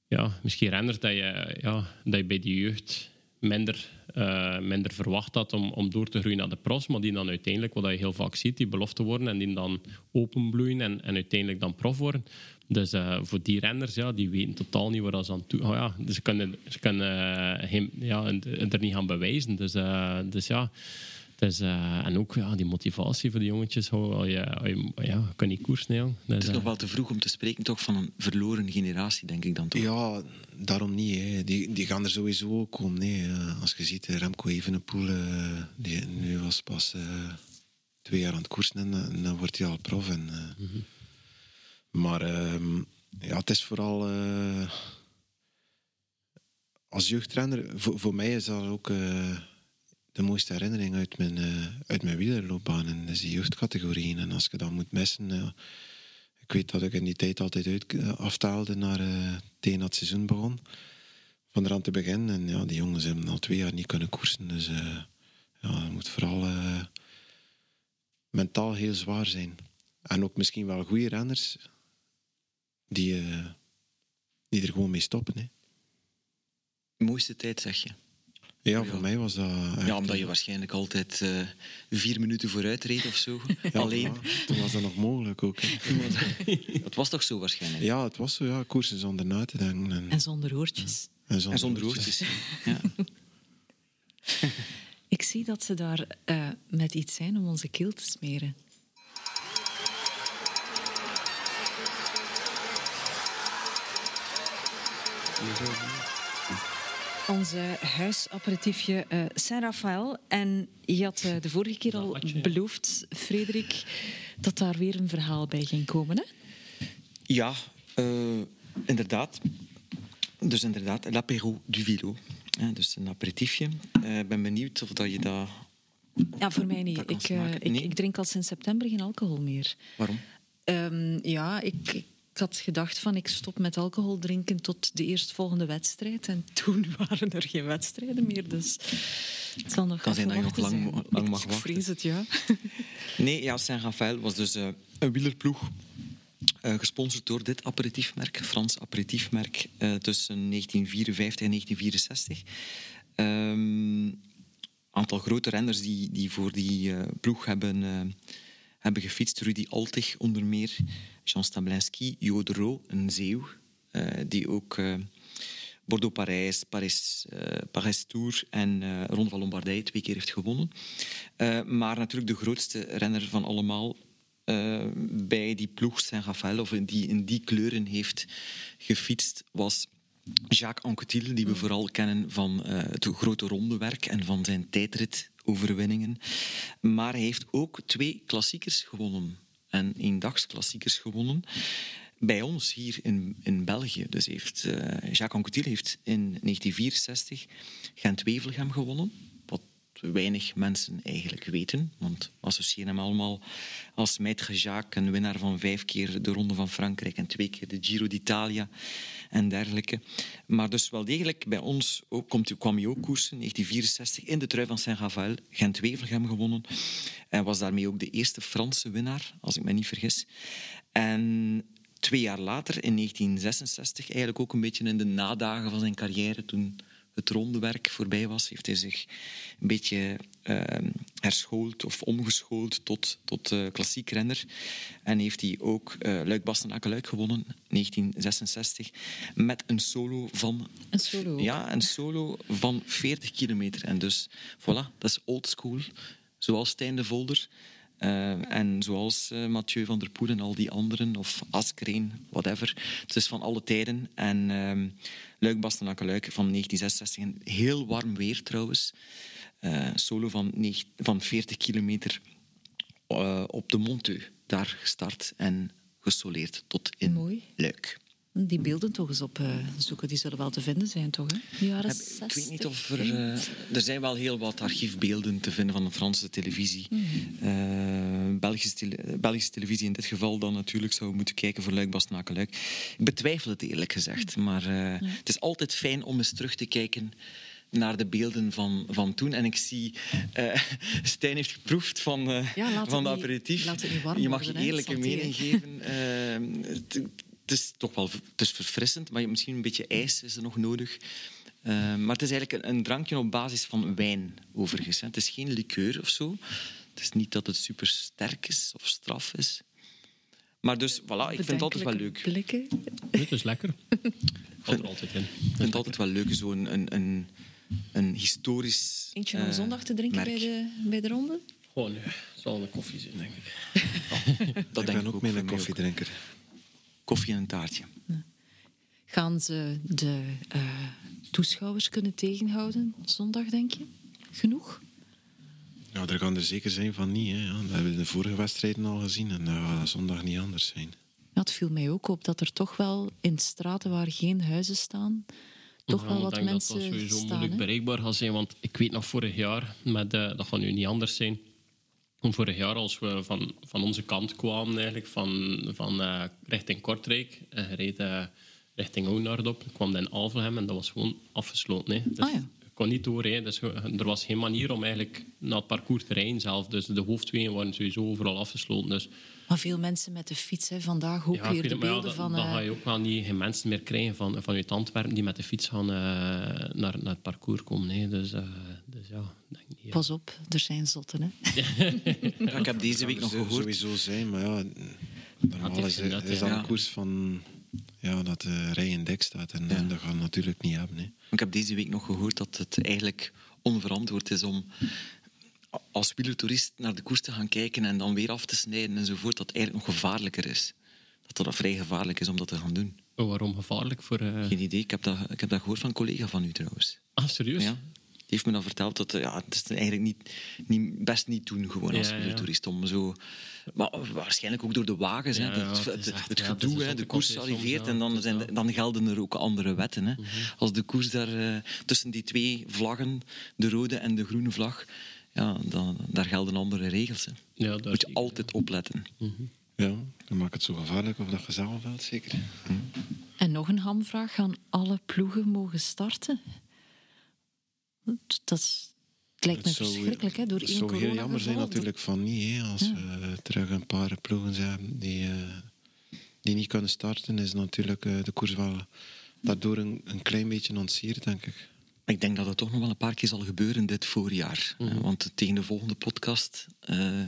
Ja, misschien renners dat je, ja, dat je bij de jeugd minder, uh, minder verwacht had om, om door te groeien naar de pros, maar die dan uiteindelijk, wat je heel vaak ziet, die belofte worden en die dan openbloeien en, en uiteindelijk dan prof worden. Dus uh, voor die renners, ja, die weten totaal niet waar ze aan toe... Oh ja, ze kunnen, ze kunnen uh, geen, ja, er niet gaan bewijzen. Dus, uh, dus ja... Dus, en ook ja, die motivatie voor die jongetjes. Oh, ja, ja, kan niet koersen. Ja. Dus, het is nog wel te vroeg om te spreken toch van een verloren generatie, denk ik dan toch? Ja, daarom niet. Hè. Die, die gaan er sowieso ook komen. Nee. Als je ziet, Remco Evenepoel, die nu was pas twee jaar aan het koersen en, dan wordt hij al prof. En, mm -hmm. Maar uh, ja, het is vooral uh, als jeugdtrainer, voor, voor, mij is dat ook uh, de mooiste herinnering uit mijn, uh, uit mijn wielerloopbaan. En dat is die jeugdcategorieën. En als je dat moet missen, ik weet dat ik in die tijd altijd uit, aftaalde naar dat het seizoen begon. Van eraan te beginnen. En ja, die jongens hebben al twee jaar niet kunnen koersen. Dus ja, moet vooral mentaal heel zwaar zijn. En ook misschien wel goede renners die, uh, die er gewoon mee stoppen. Hè. Mooiste tijd, zeg je? Ja, voor mij was dat. ja, omdat je eh, waarschijnlijk altijd uh, vier minuten vooruit reed of zo. Alleen. toen was dat nog mogelijk ook. het was toch zo waarschijnlijk? Ja, het was zo. Ja, koersen zonder na te denken. En, en zonder oortjes. En zonder, en zonder oortjes. ja. Ik zie dat ze daar uh, met iets zijn om onze keel te smeren. Onze huisaperitiefje uh, Saint-Raphaël. En je had uh, de vorige keer al beloofd, Frederik, dat daar weer een verhaal bij ging komen, hè? Ja, uh, inderdaad. Dus inderdaad, l'apéro du vilo. Ja, dus een aperitiefje. Ik ben benieuwd of dat je dat... Ja, voor mij niet. Ik, ik, ik, drink al sinds september geen alcohol meer. Waarom? Um, ja, ik ik had gedacht van ik stop met alcohol drinken tot de eerstvolgende wedstrijd. En toen waren er geen wedstrijden meer. Dus het zal nog kan zijn dat je nog lang, lang mag ik, wachten. Ik vrees het, ja. Nee, ja, Saint-Raphaël was dus uh, een wielerploeg. Uh, gesponsord door dit aperitiefmerk, Frans aperitiefmerk, uh, tussen 1954 en 1964. Een um, aantal grote renners die, die voor die ploeg hebben, hebben gefietst. Rudy Altig onder meer. Jean Stablinski, Jodero, een zeeuw, uh, die ook uh, Bordeaux-Parijs, Paris, uh, Paris Tour en Ronde van Lombardije twee keer heeft gewonnen. maar natuurlijk de grootste renner van allemaal bij die ploeg Saint-Raphaël, of die in die kleuren heeft gefietst, was Jacques Anquetil, die we vooral kennen van het grote rondewerk en van zijn tijdritoverwinningen. Maar hij heeft ook twee klassiekers gewonnen en eendagsklassiekers gewonnen. Bij ons hier in, in België. Dus heeft, uh, Jacques Anquetil heeft in 1964 Gent-Wevelgem gewonnen. Weinig mensen eigenlijk weten. Want associëren hem allemaal als Maître Jacques, een winnaar van vijf keer de Ronde van Frankrijk en twee keer de Giro d'Italia en dergelijke. Maar dus wel degelijk bij ons ook, komt, kwam hij ook koersen, 1964, in de trui van Saint-Raphaël, Gent-Wevelgem gewonnen. En was daarmee ook de eerste Franse winnaar, als ik me niet vergis. En twee jaar later, in 1966, eigenlijk ook een beetje in de nadagen van zijn carrière, toen het rondewerk voorbij was, heeft hij zich een beetje uh, herschoold of omgeschoold tot, tot uh, klassiek renner. En heeft hij ook uh, Luik Bastenaken Luik gewonnen, 1966, met een solo van... Een solo? Ja, een solo van 40 kilometer. En dus, voilà, dat is old school. Zoals Stijn de Volder. Uh, en zoals uh, Mathieu van der Poel en al die anderen, of Askreen, whatever. Het is van alle tijden. En uh, Luik Bastenaken-Luik van 1966. Een heel warm weer trouwens. Uh, solo van, van 40 kilometer op de Monteux. Daar gestart en gesoleerd tot in Mooi. Luik. Die beelden toch eens opzoeken, die zullen wel te vinden zijn, toch? Hè? De jaren Heb, 60. Ik weet niet of er... Uh, er zijn wel heel wat archiefbeelden te vinden van de Franse televisie. Mm -hmm. uh, Belgische, tele Belgische, televisie in dit geval dan natuurlijk zou moeten kijken voor Luik, Bastenaken, Luik. Ik betwijfel het eerlijk gezegd, maar uh, ja. het is altijd fijn om eens terug te kijken naar de beelden van, van toen. En ik zie, uh, Stijn heeft geproefd van, uh, ja, van de aperitief. je mag je eerlijke mening geven. Uh, het is toch wel het is verfrissend, maar misschien een beetje ijs is er nog nodig. Uh, maar het is eigenlijk een, een, drankje op basis van wijn, overigens. Hè. Het is geen liqueur of zo. Het is niet dat het super sterk is of straf is. Maar dus, voilà, ik vind het altijd wel leuk. Blikken. Het is lekker. Gaat er altijd in. Ik vind het altijd wel leuk, zo'n een, een, een historisch Eentje om uh, zondag te drinken bij de, bij de ronde? Gewoon, nee. Het zal een koffie zijn, denk ik. dat ik denk ben ook meer een koffiedrinker koffie en een taartje. Gaan ze de uh, toeschouwers kunnen tegenhouden zondag, denk je? Genoeg? Ja, er gaan er zeker zijn van niet. Hè. Ja, dat hebben we de vorige wedstrijden al gezien en dat gaat zondag niet anders zijn. Ja, het viel mij ook op dat er toch wel in straten waar geen huizen staan, toch ja, wel wat denk mensen dat dat sowieso staan, moeilijk bereikbaar gaat zijn. Want ik weet nog vorig jaar, met, uh, dat gaat nu niet anders zijn. Vorig jaar, als we van, van onze kant kwamen, eigenlijk, van, van uh, richting Kortrijk, reed uh, richting Oudenaarde op, kwam in Alphenhem en dat was gewoon afgesloten. Hè. Dus Ah, ja. je kon niet door. Hè. Dus, er was geen manier om eigenlijk naar het parcours te rijden zelf. Dus de hoofdwegen waren sowieso overal afgesloten. Dus Maar veel mensen met de fiets, hè. vandaag ook ja, weer de het, maar ja, beelden dan, van... dan eh, ga je ook wel niet geen mensen meer krijgen van, van uit Antwerpen die met de fiets gaan eh, naar, naar het parcours komen. Hè. Dus, eh, dus ja, denk niet. ja. Pas op, er zijn zotten. Hè. Ja, ik heb deze week nog zou gehoord. sowieso zijn, maar ja, het normaal is, nut, is ja. dat een koers van ja, dat de rij in dek staat. En, en dat gaan we natuurlijk niet hebben. Hè. Ik heb deze week nog gehoord dat het eigenlijk onverantwoord is om als wielertoerist naar de koers te gaan kijken en dan weer af te snijden enzovoort, dat eigenlijk nog gevaarlijker is. Dat dat vrij gevaarlijk is om dat te gaan doen. Oh, waarom gevaarlijk voor... eh, Geen idee, ik heb dat, ik heb dat gehoord van een collega van u trouwens. Ah, serieus? Ja. Die heeft me dan verteld dat eh, ja, het is eigenlijk niet, niet, best niet doen gewoon als Ja, ja. wielertoerist om zo... Maar waarschijnlijk ook door de wagens. Ja, hè. Het, gedoe, hè. de koers arriveert en dan, zijn, dan gelden er ook andere wetten. Hè. Als de koers daar eh, tussen die twee vlaggen, de rode en de groene vlag, ja, dan, daar gelden andere regels. Hè. Ja, daar Moet je zeker. altijd opletten. Ja, dan maakt het zo gevaarlijk of dat je zelf wilt, zeker. En nog een hamvraag. Gaan alle ploegen mogen starten? Dat is, het lijkt me Het zou- verschrikkelijk, hè? Door Het één zou heel jammer zijn natuurlijk van niet. Hè, als Ja. eh, terug een paar ploegen zijn die, eh, die niet kunnen starten, is natuurlijk eh, de koers wel daardoor een, een klein beetje ontsierd, denk ik. Ik denk dat het toch nog wel een paar keer zal gebeuren dit voorjaar. Mhm. Eh, Want tegen de volgende podcast... eh,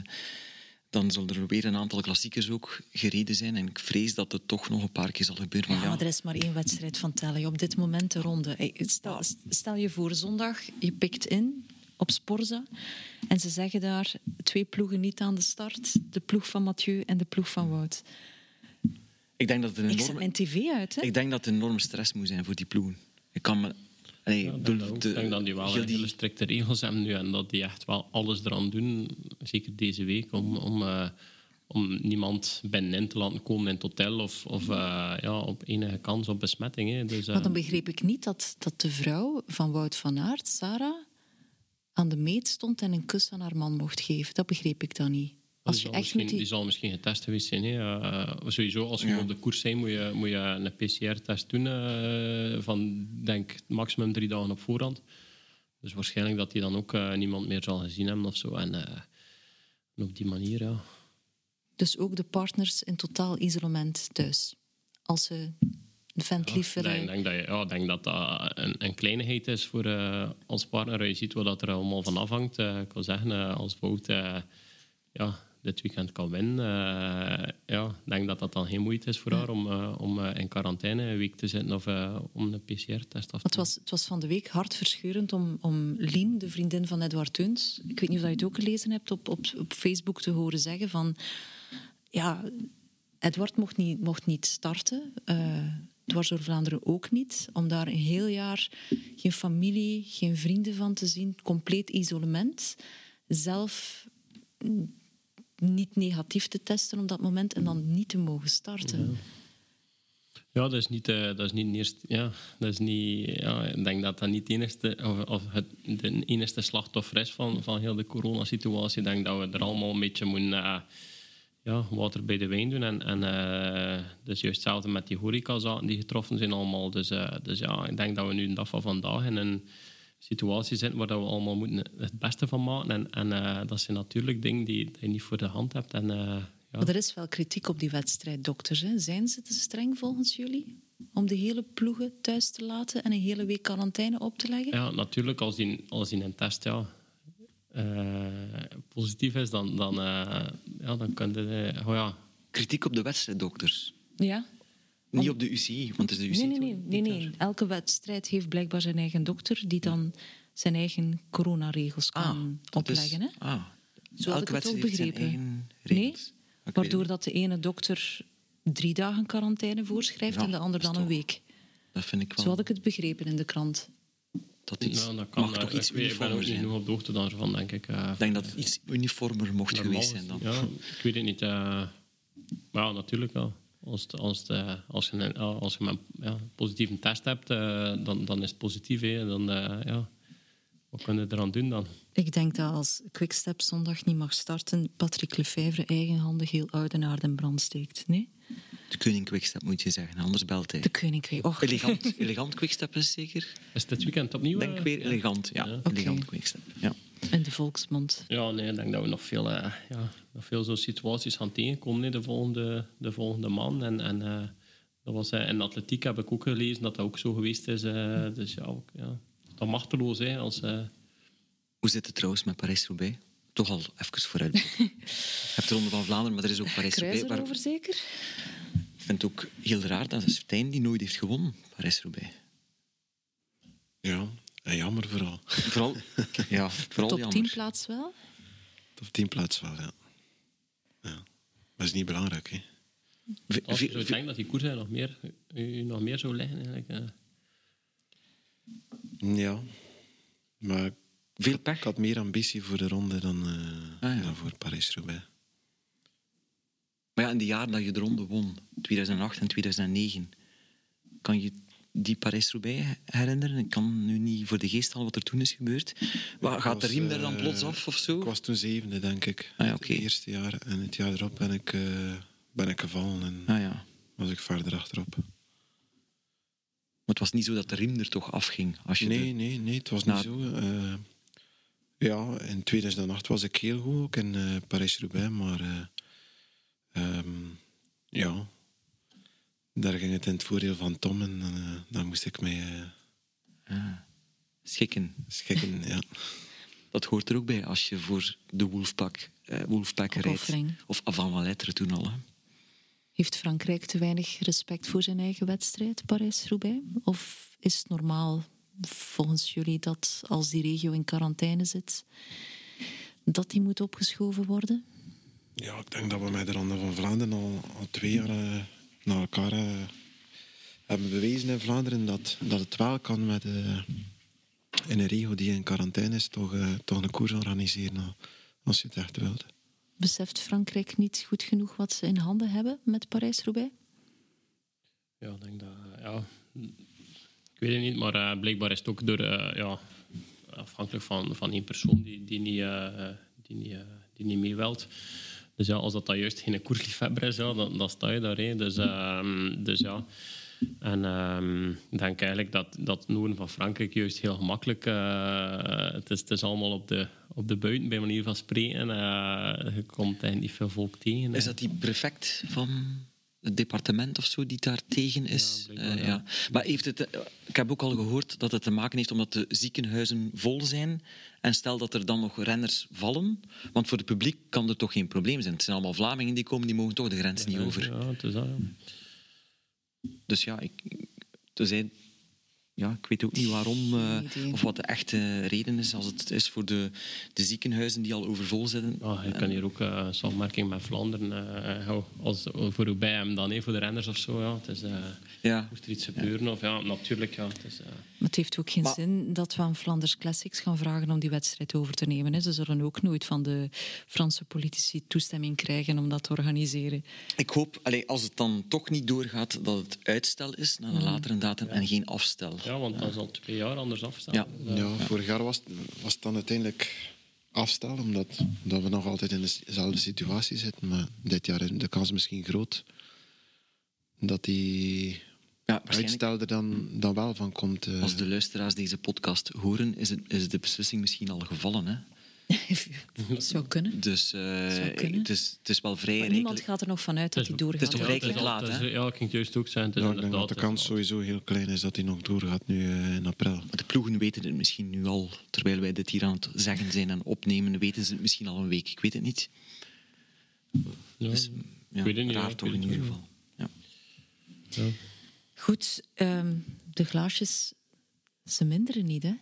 dan zullen er weer een aantal klassiekers ook gereden zijn. En ik vrees dat het toch nog een paar keer zal gebeuren. Ja, maar er is maar één wedstrijd van tellen. Op dit moment de ronde. Stel, stel je voor, zondag, je pikt in op Sporza. En ze zeggen daar twee ploegen niet aan de start. De ploeg van Mathieu en de ploeg van Wout. ik denk dat het een Ik zet mijn tv uit, hè? ik denk dat het een enorme stress moet zijn voor die ploegen. Ik kan me... Ja, bedoel, dat de- Ik denk dat die wel heel een hele strikte regels hebben nu en dat die echt wel alles eraan doen, zeker deze week, om, om, eh, om niemand binnenin te laten komen in het hotel of, of eh, ja, op enige kans op besmetting. Hè. Dus, eh, Maar dan begreep ik niet dat, dat de vrouw van Wout van Aert, Sarah, aan de meet stond en een kus aan haar man mocht geven. Dat begreep ik dan niet. Als die, je zal echt die... die zal misschien getest geweest zijn. Hè. Eh, eh, sowieso, als je op de koers bent, moet je, moet je een PCR-test doen eh, van, denk maximum drie dagen op voorhand. Dus waarschijnlijk dat hij dan ook eh, niemand meer zal gezien hebben of zo. En, eh, en op die manier, ja. Dus ook de partners in totaal isolement thuis. Als ze een vent lief Ik willen... denk, denk dat, je, ja, ik denk dat dat een, een kleinigheid is voor eh, als partner. Je ziet wat dat er allemaal van afhangt. Ik wil zeggen, eh, als eh, ja, dit weekend kan winnen, eh, ja, ik denk dat dat dan geen moeite is voor haar om, eh, om eh, in quarantaine een week te zitten of om een PCR-test af te Het was, het was van de week hartverscheurend om, om Lien, de vriendin van Edward Teuns, ik weet niet of je het ook gelezen hebt, op, op, op Facebook te horen zeggen van... Ja, Edward mocht niet, mocht niet starten. eh dwars door Vlaanderen ook niet. Om daar een heel jaar geen familie, geen vrienden van te zien. Compleet isolement. Zelf mm, niet negatief te testen op dat moment en dan niet te mogen starten. Ja, dat is niet, eh, dat is niet, eerst, ja, dat is niet ja, ik denk dat dat niet de of, het de slachtoffer is van, van heel de coronasituatie. Ik denk dat we er allemaal een beetje moeten eh, ja, water bij de wijn doen. En, en dus juist hetzelfde met die horecazaken die getroffen zijn allemaal. Dus, dus ja, ik denk dat we nu een dag van vandaag in een situatie zitten waar dat we allemaal moeten het beste van maken. En, en eh, dat zijn natuurlijk dingen die, die je niet voor de hand hebt. En, eh, ja. Maar er is wel kritiek op die wedstrijd, dokters. Hè? Zijn ze te streng volgens jullie? Om de hele ploegen thuis te laten en een hele week quarantaine op te leggen? Ja, natuurlijk, als die, als die een test ja, eh, positief is, dan, dan, eh, ja, dan kan je... eh, oh ja, Kritiek op de wedstrijddokters. Ja. Niet op de UCI, want het is de UCI. Nee, nee, nee, nee, nee. Elke wedstrijd heeft blijkbaar zijn eigen dokter die dan zijn eigen coronaregels kan Ah, is- opleggen. Hè? Ah, Zo had ik het ook begrepen. Nee, waardoor dat de ene dokter drie dagen quarantaine voorschrijft Ja, en de ander dan is een week. Dat vind ik wel. Zo had ik het begrepen in de krant. dat iets, nou, dat kan, mag toch iets weet- ik ben ook uniformer niet zijn. op de hoogte daarvan, denk ik. eh, Ik denk dat het iets uniformer mocht normaal geweest is- zijn dan. Ja, ik weet het niet. eh, maar ja, natuurlijk wel. Als, het- als, het, eh, als je een, ja, als je een ja, positieve test hebt, eh, dan, dan is het positief. Hè. Dan, eh, ja, wat kun je eraan doen dan? Ik denk dat als Quickstep zondag niet mag starten, Patrick Lefevre eigenhandig heel Oudenaarde in brand steekt. Nee? De koning quickstep moet je zeggen, anders belt hij. De koning. Och, Elegant, elegant quickstep is zeker? Is het dit weekend opnieuw? Denk eh? weer elegant, ja. Ja. Elegant quickstep, ja. In de volksmond. Ja, nee, ik denk dat we nog veel, eh, ja, nog veel zo'n situaties gaan tegenkomen hè, de, volgende, de volgende maand. En, en eh, dat was, eh, in atletiek heb ik ook gelezen dat dat ook zo geweest is. eh, dus ja, ook, ja, dat machteloos. Hè, als, eh, Hoe zit het trouwens met Parijs-Roubaix? Toch al even vooruit. je hebt de Ronde van Vlaanderen, maar er is ook Kruis Parijs-Roubaix. waar- erover zeker? Ik vind het ook heel raar dat Stijn die nooit heeft gewonnen, Parijs-Roubaix. Ja, en jammer vooral. Vooral, ja, vooral Top jammer. 10 plaats wel? Op tien plaats wel, ja. ja. Maar dat is niet belangrijk, hè. Als je denken dat die koers er nog meer, u nog meer zou liggen. Eigenlijk, eh. Ja. Maar veel pech. ik had meer ambitie voor de ronde dan, eh, Ah, ja. dan voor Parijs-Roubaix. Maar ja, in de jaren dat je de ronde won, 2008 en 2009, kan je die Parijs-Roubaix herinneren? Ik kan nu niet voor de geest halen wat er toen is gebeurd. Maar gaat de riem daar dan eh, plots af of zo? Ik was toen zevende, denk ik. Ah ja. Het eerste jaar. En het jaar erop ben ik, eh, ben ik gevallen en Ah ja. was ik verder achterop. Maar het was niet zo dat de riem er toch afging. Als je Nee, de- nee, nee, het was Na- niet zo. Eh, ja, in 2008 was ik heel goed, ook in Parijs-Roubaix, maar eh, ehm, ja, daar ging het in het voordeel van Tom en eh, dan moest ik mij eh, Schikken. schikken. ja. Dat hoort er ook bij als je voor de Wolfpack, eh, Wolfpack rijdt. Of avant la lettre toen al. Hè. Heeft Frankrijk te weinig respect voor zijn eigen wedstrijd, Parijs-Roubaix? Of is het normaal volgens jullie dat als die regio in quarantaine zit, dat die moet opgeschoven worden? ja, ik denk dat we met de Ronde van Vlaanderen al, al twee jaar eh, na elkaar eh, hebben bewezen in Vlaanderen dat, dat het wel kan met eh, in een regio die in quarantaine is, toch, eh, toch een koers organiseren als je het echt wilt. Beseft Frankrijk niet goed genoeg wat ze in handen hebben met Parijs-Roubaix? Ja, ik denk dat... Ja, ik weet het niet, maar blijkbaar is het ook door... ja, afhankelijk van, van één persoon die, die, niet, eh, die, niet, die niet. Dus ja, als dat dan juist geen koersliefhebber is, ja, dan, dan sta je daar. hè. Dus, ehm, dus ja... En ehm, ik denk eigenlijk dat, dat het noorden van Frankrijk juist heel gemakkelijk... eh, het, is, het is allemaal op de, op de buiten, bij manier van spreken. Eh, je komt eigenlijk niet veel volk tegen. Is dat die prefect van het departement of zo die daar tegen is? Ja, Eh, ja. Maar heeft het, ik heb ook al gehoord dat het te maken heeft omdat de ziekenhuizen vol zijn. En stel dat er dan nog renners vallen, want voor het publiek kan er toch geen probleem zijn. Het zijn allemaal Vlamingen die komen, die mogen toch de grens niet over. Ja, het is dat, ja. Dus ja, ik, ja, ik weet ook niet waarom eh, of wat de echte reden is. Als het is voor de, de ziekenhuizen die al overvol zitten. Ja, je kan hier ook eh, een samenwerking met Vlaanderen. eh, ja, als, voor bij hem dan, hè, voor de renners of zo. Ja. Het is, eh, Ja. moest er iets gebeuren? Of, ja, natuurlijk. Ja, het is, eh, Maar het heeft ook geen Maar- zin dat we aan Flanders Classics gaan vragen om die wedstrijd over te nemen. Hè. Ze zullen ook nooit van de Franse politici toestemming krijgen om dat te organiseren. Ik hoop, allee, als het dan toch niet doorgaat, dat het uitstel is naar een latere datum en geen afstel. Ja, want dat is al twee jaar anders afstaan. Ja. Ja, vorig jaar was, was het dan uiteindelijk afstel, omdat dat we nog altijd in dezelfde situatie zitten. Maar dit jaar is de kans misschien groot dat die Ja, uitstel er dan, dan wel van komt. eh. Als de luisteraars deze podcast horen, is, het, is de beslissing misschien al gevallen. Hè? Dat zou kunnen. Dus eh, Zou kunnen. het, is, het is wel vrij Maar niemand gaat er nog vanuit dat hij doorgaat. het is toch al- laat, het hè? Ja, ik ging juist ook ja, ik denk dat de kans sowieso heel klein is dat hij nog doorgaat nu eh, in april. De ploegen weten het misschien nu al, terwijl wij dit hier aan het zeggen zijn en opnemen, weten ze het misschien al een week. Ik weet het niet. Ja, Dus, ja, ik weet het niet. raar toch in ieder geval. Ja. Ja. Goed, ehm, de glaasjes, ze minderen niet, hè?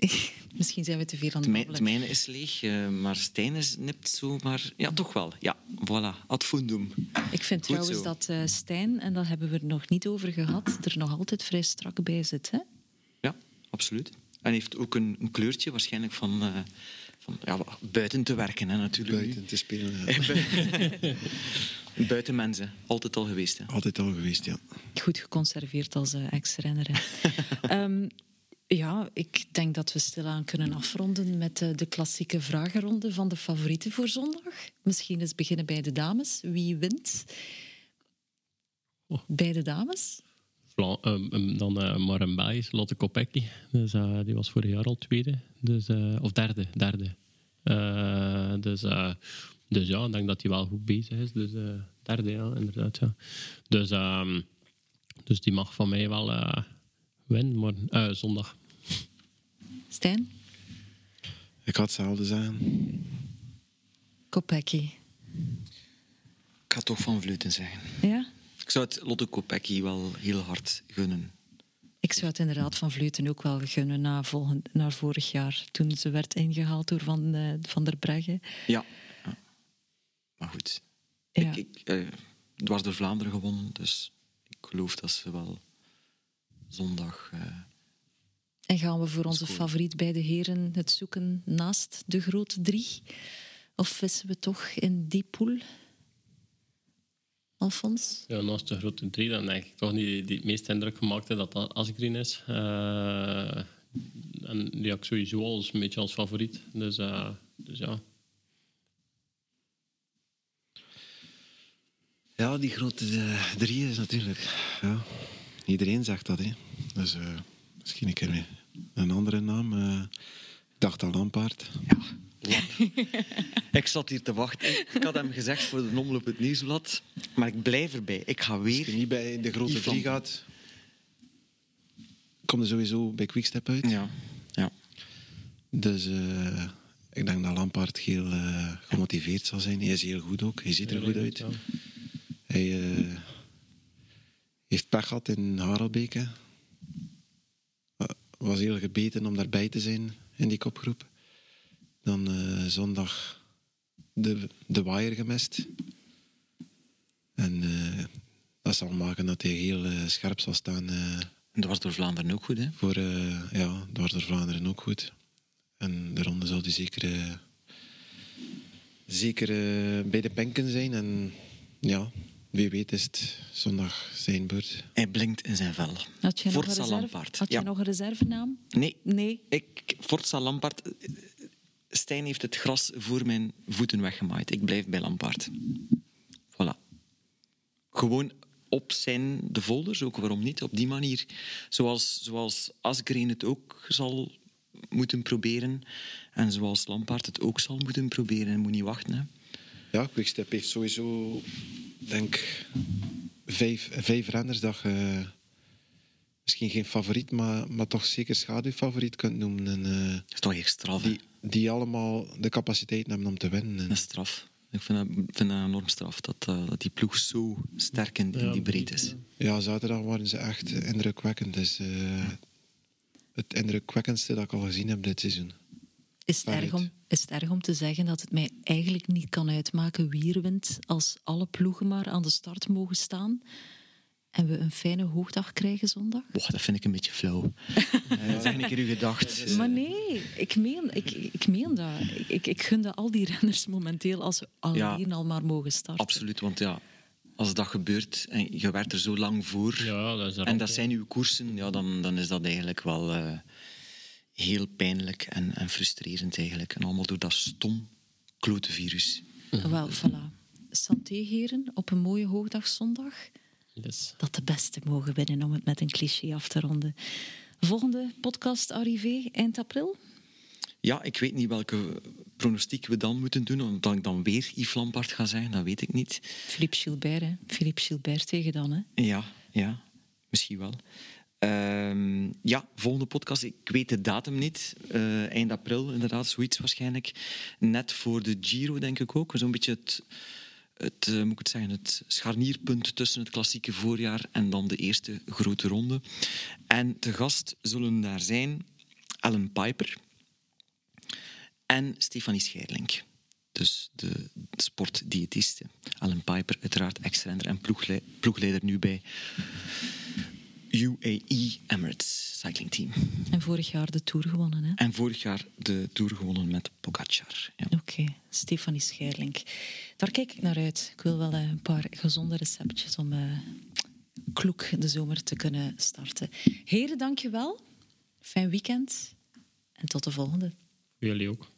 Misschien zijn we te veel aan Het het mij- het babbelen. mijne is leeg, eh, maar Stijn is nipt zo, maar ja, toch wel. Ja, voilà, ad fundum. Ik vind Goed trouwens zo. dat eh, Stijn, en daar hebben we het nog niet over gehad, er nog altijd vrij strak bij zit. Hè? Ja, absoluut. En heeft ook een, een kleurtje waarschijnlijk van, eh, van ja, buiten te werken, hè, natuurlijk. Buiten te spelen. ja. buiten mensen, altijd al geweest. Hè. Altijd al geweest, ja. Goed geconserveerd als ex-renner. Ja, ik denk dat we stilaan kunnen afronden met eh, de klassieke vragenronde van de favorieten voor zondag. Misschien eens beginnen bij de dames. Wie wint? Oh. Bij de dames? Vla- ehm, ehm, dan Belgisch, Lotte Kopecky. Dus, eh, die was vorig jaar al tweede. Dus, of derde. derde. Dus, dus ja, ik denk dat hij wel goed bezig is. Dus derde, ja, inderdaad. Ja. Dus, ehm, dus die mag van mij wel winnen, zondag. Stijn? Ik had hetzelfde zeggen. Kopecky. Ik ga toch van Vleuten zeggen. Ja? Ik zou het Lotte Kopecky wel heel hard gunnen. Ik zou het inderdaad van Vleuten ook wel gunnen na, volgend, na vorig jaar, toen ze werd ingehaald door Van, eh, van der Breggen. Ja. ja. Maar goed. Ja. Ik, ik, eh, dwars door Vlaanderen gewonnen. Dus ik geloof dat ze wel zondag... eh, En gaan we voor onze favoriet bij de heren het zoeken naast de grote drie? Of vissen we toch in die pool? Alfons? Ja, naast de grote drie, dan denk ik toch die, die het meest indruk gemaakt heeft dat dat Asgreen is. Eh, en die heb ik sowieso als een beetje als favoriet. Dus, eh, dus ja. Ja, die grote eh, drie is natuurlijk. Ja. Iedereen zegt dat, hè. Dus eh, misschien een keer een andere naam. eh, ik dacht aan Lampaard. Ik zat hier te wachten. Ik had hem gezegd voor de omloop het nieuwsblad. Maar ik blijf erbij. Ik ga Als je weer... niet bij de grote Yves drie Lampaard. gaat, kom je sowieso bij Quickstep uit. Ja, ja. Dus eh, ik denk dat Lampaard heel eh, gemotiveerd zal zijn. Hij is heel goed ook. Hij ziet er goed uit. Ja. Hij eh, heeft pech gehad in Harelbeke. Was heel gebeten om daarbij te zijn in die kopgroep. Dan eh, zondag de, de waaier gemist. En eh, dat zal maken dat hij heel eh, scherp zal staan En dwars door Vlaanderen ook goed, hè? voor ja, dwars door Vlaanderen ook goed. En de ronde zal hij zeker, zeker bij de penken zijn. En ja, wie weet is het zondag zijn beurt. Hij blinkt in zijn vel. Had nog een Forza reserve, Lampaard. had Ja. nog een reservenaam? Nee, Nee. ik, Forza Lampaard... eh, Stijn heeft het gras voor mijn voeten weggemaaid. Ik blijf bij Lampaard. Voilà. Gewoon op zijn de folders, ook waarom niet, op die manier. Zoals, zoals Asgreen het ook zal moeten proberen. En zoals Lampaard het ook zal moeten proberen. En moet niet wachten, hè. Ja, Quickstep heeft sowieso, denk vijf, vijf renners dat je misschien geen favoriet, maar, maar toch zeker schaduwfavoriet kunt noemen. En, eh, Dat is toch echt straf, hè? die, die allemaal de capaciteit hebben om te winnen. En Dat is straf. Ik vind dat, vind dat enorm straf, dat, eh, dat die ploeg zo sterk in, in die breedte is. ja, zaterdag waren ze echt indrukwekkend. Dus, eh, het indrukwekkendste dat ik al gezien heb dit seizoen. Is het, erg om, is het erg om te zeggen dat het mij eigenlijk niet kan uitmaken wie er wint als alle ploegen maar aan de start mogen staan en we een fijne hoogdag krijgen zondag? Boah, dat vind ik een beetje flauw. Eh, zeg een keer uw gedacht. Maar nee, ik meen, ik, ik meen dat. Ik, ik, ik gun dat al die renners momenteel als ze alleen al maar mogen starten. Absoluut, want ja, als dat gebeurt en je werkt er zo lang voor Ja, dat is en dat zijn uw koersen, ja, dan, dan is dat eigenlijk wel eh, heel pijnlijk en, en frustrerend eigenlijk. En allemaal door dat stom klote virus. Wel, voilà. Santé, heren, op een mooie hoogdag zondag. Yes. Dat de beste mogen winnen, om het met een cliché af te ronden. Volgende podcast arrivé eind april. Ja, ik weet niet welke pronostiek we dan moeten doen, omdat ik dan weer Yves Lampaard ga zeggen, dat weet ik niet. Philippe Gilbert, hè. Philippe Gilbert tegen dan, hè. Ja, ja, misschien wel. Ehm, ja, volgende podcast. Ik weet de datum niet. Eh, eind april, inderdaad, zoiets waarschijnlijk. Net voor de Giro, denk ik ook. Zo'n beetje het, het, eh, moet ik het, zeggen, het scharnierpunt tussen het klassieke voorjaar en dan de eerste grote ronde. En te gast zullen daar zijn Ellen Piper en Stefanie Scheirlink. Dus de sportdiëtiste. Ellen Piper, uiteraard ex-renner en ploegle- ploegleider nu bij UAE Emirates Cycling Team. En vorig jaar de Tour gewonnen, hè. En vorig jaar de Tour gewonnen met Pogacar. Ja. Oké, Stefanie Scheirlink. Daar kijk ik naar uit. Ik wil wel eh, een paar gezonde receptjes om eh kloek de zomer te kunnen starten. Heren, dank je wel. Fijn weekend. En tot de volgende. Jullie ook.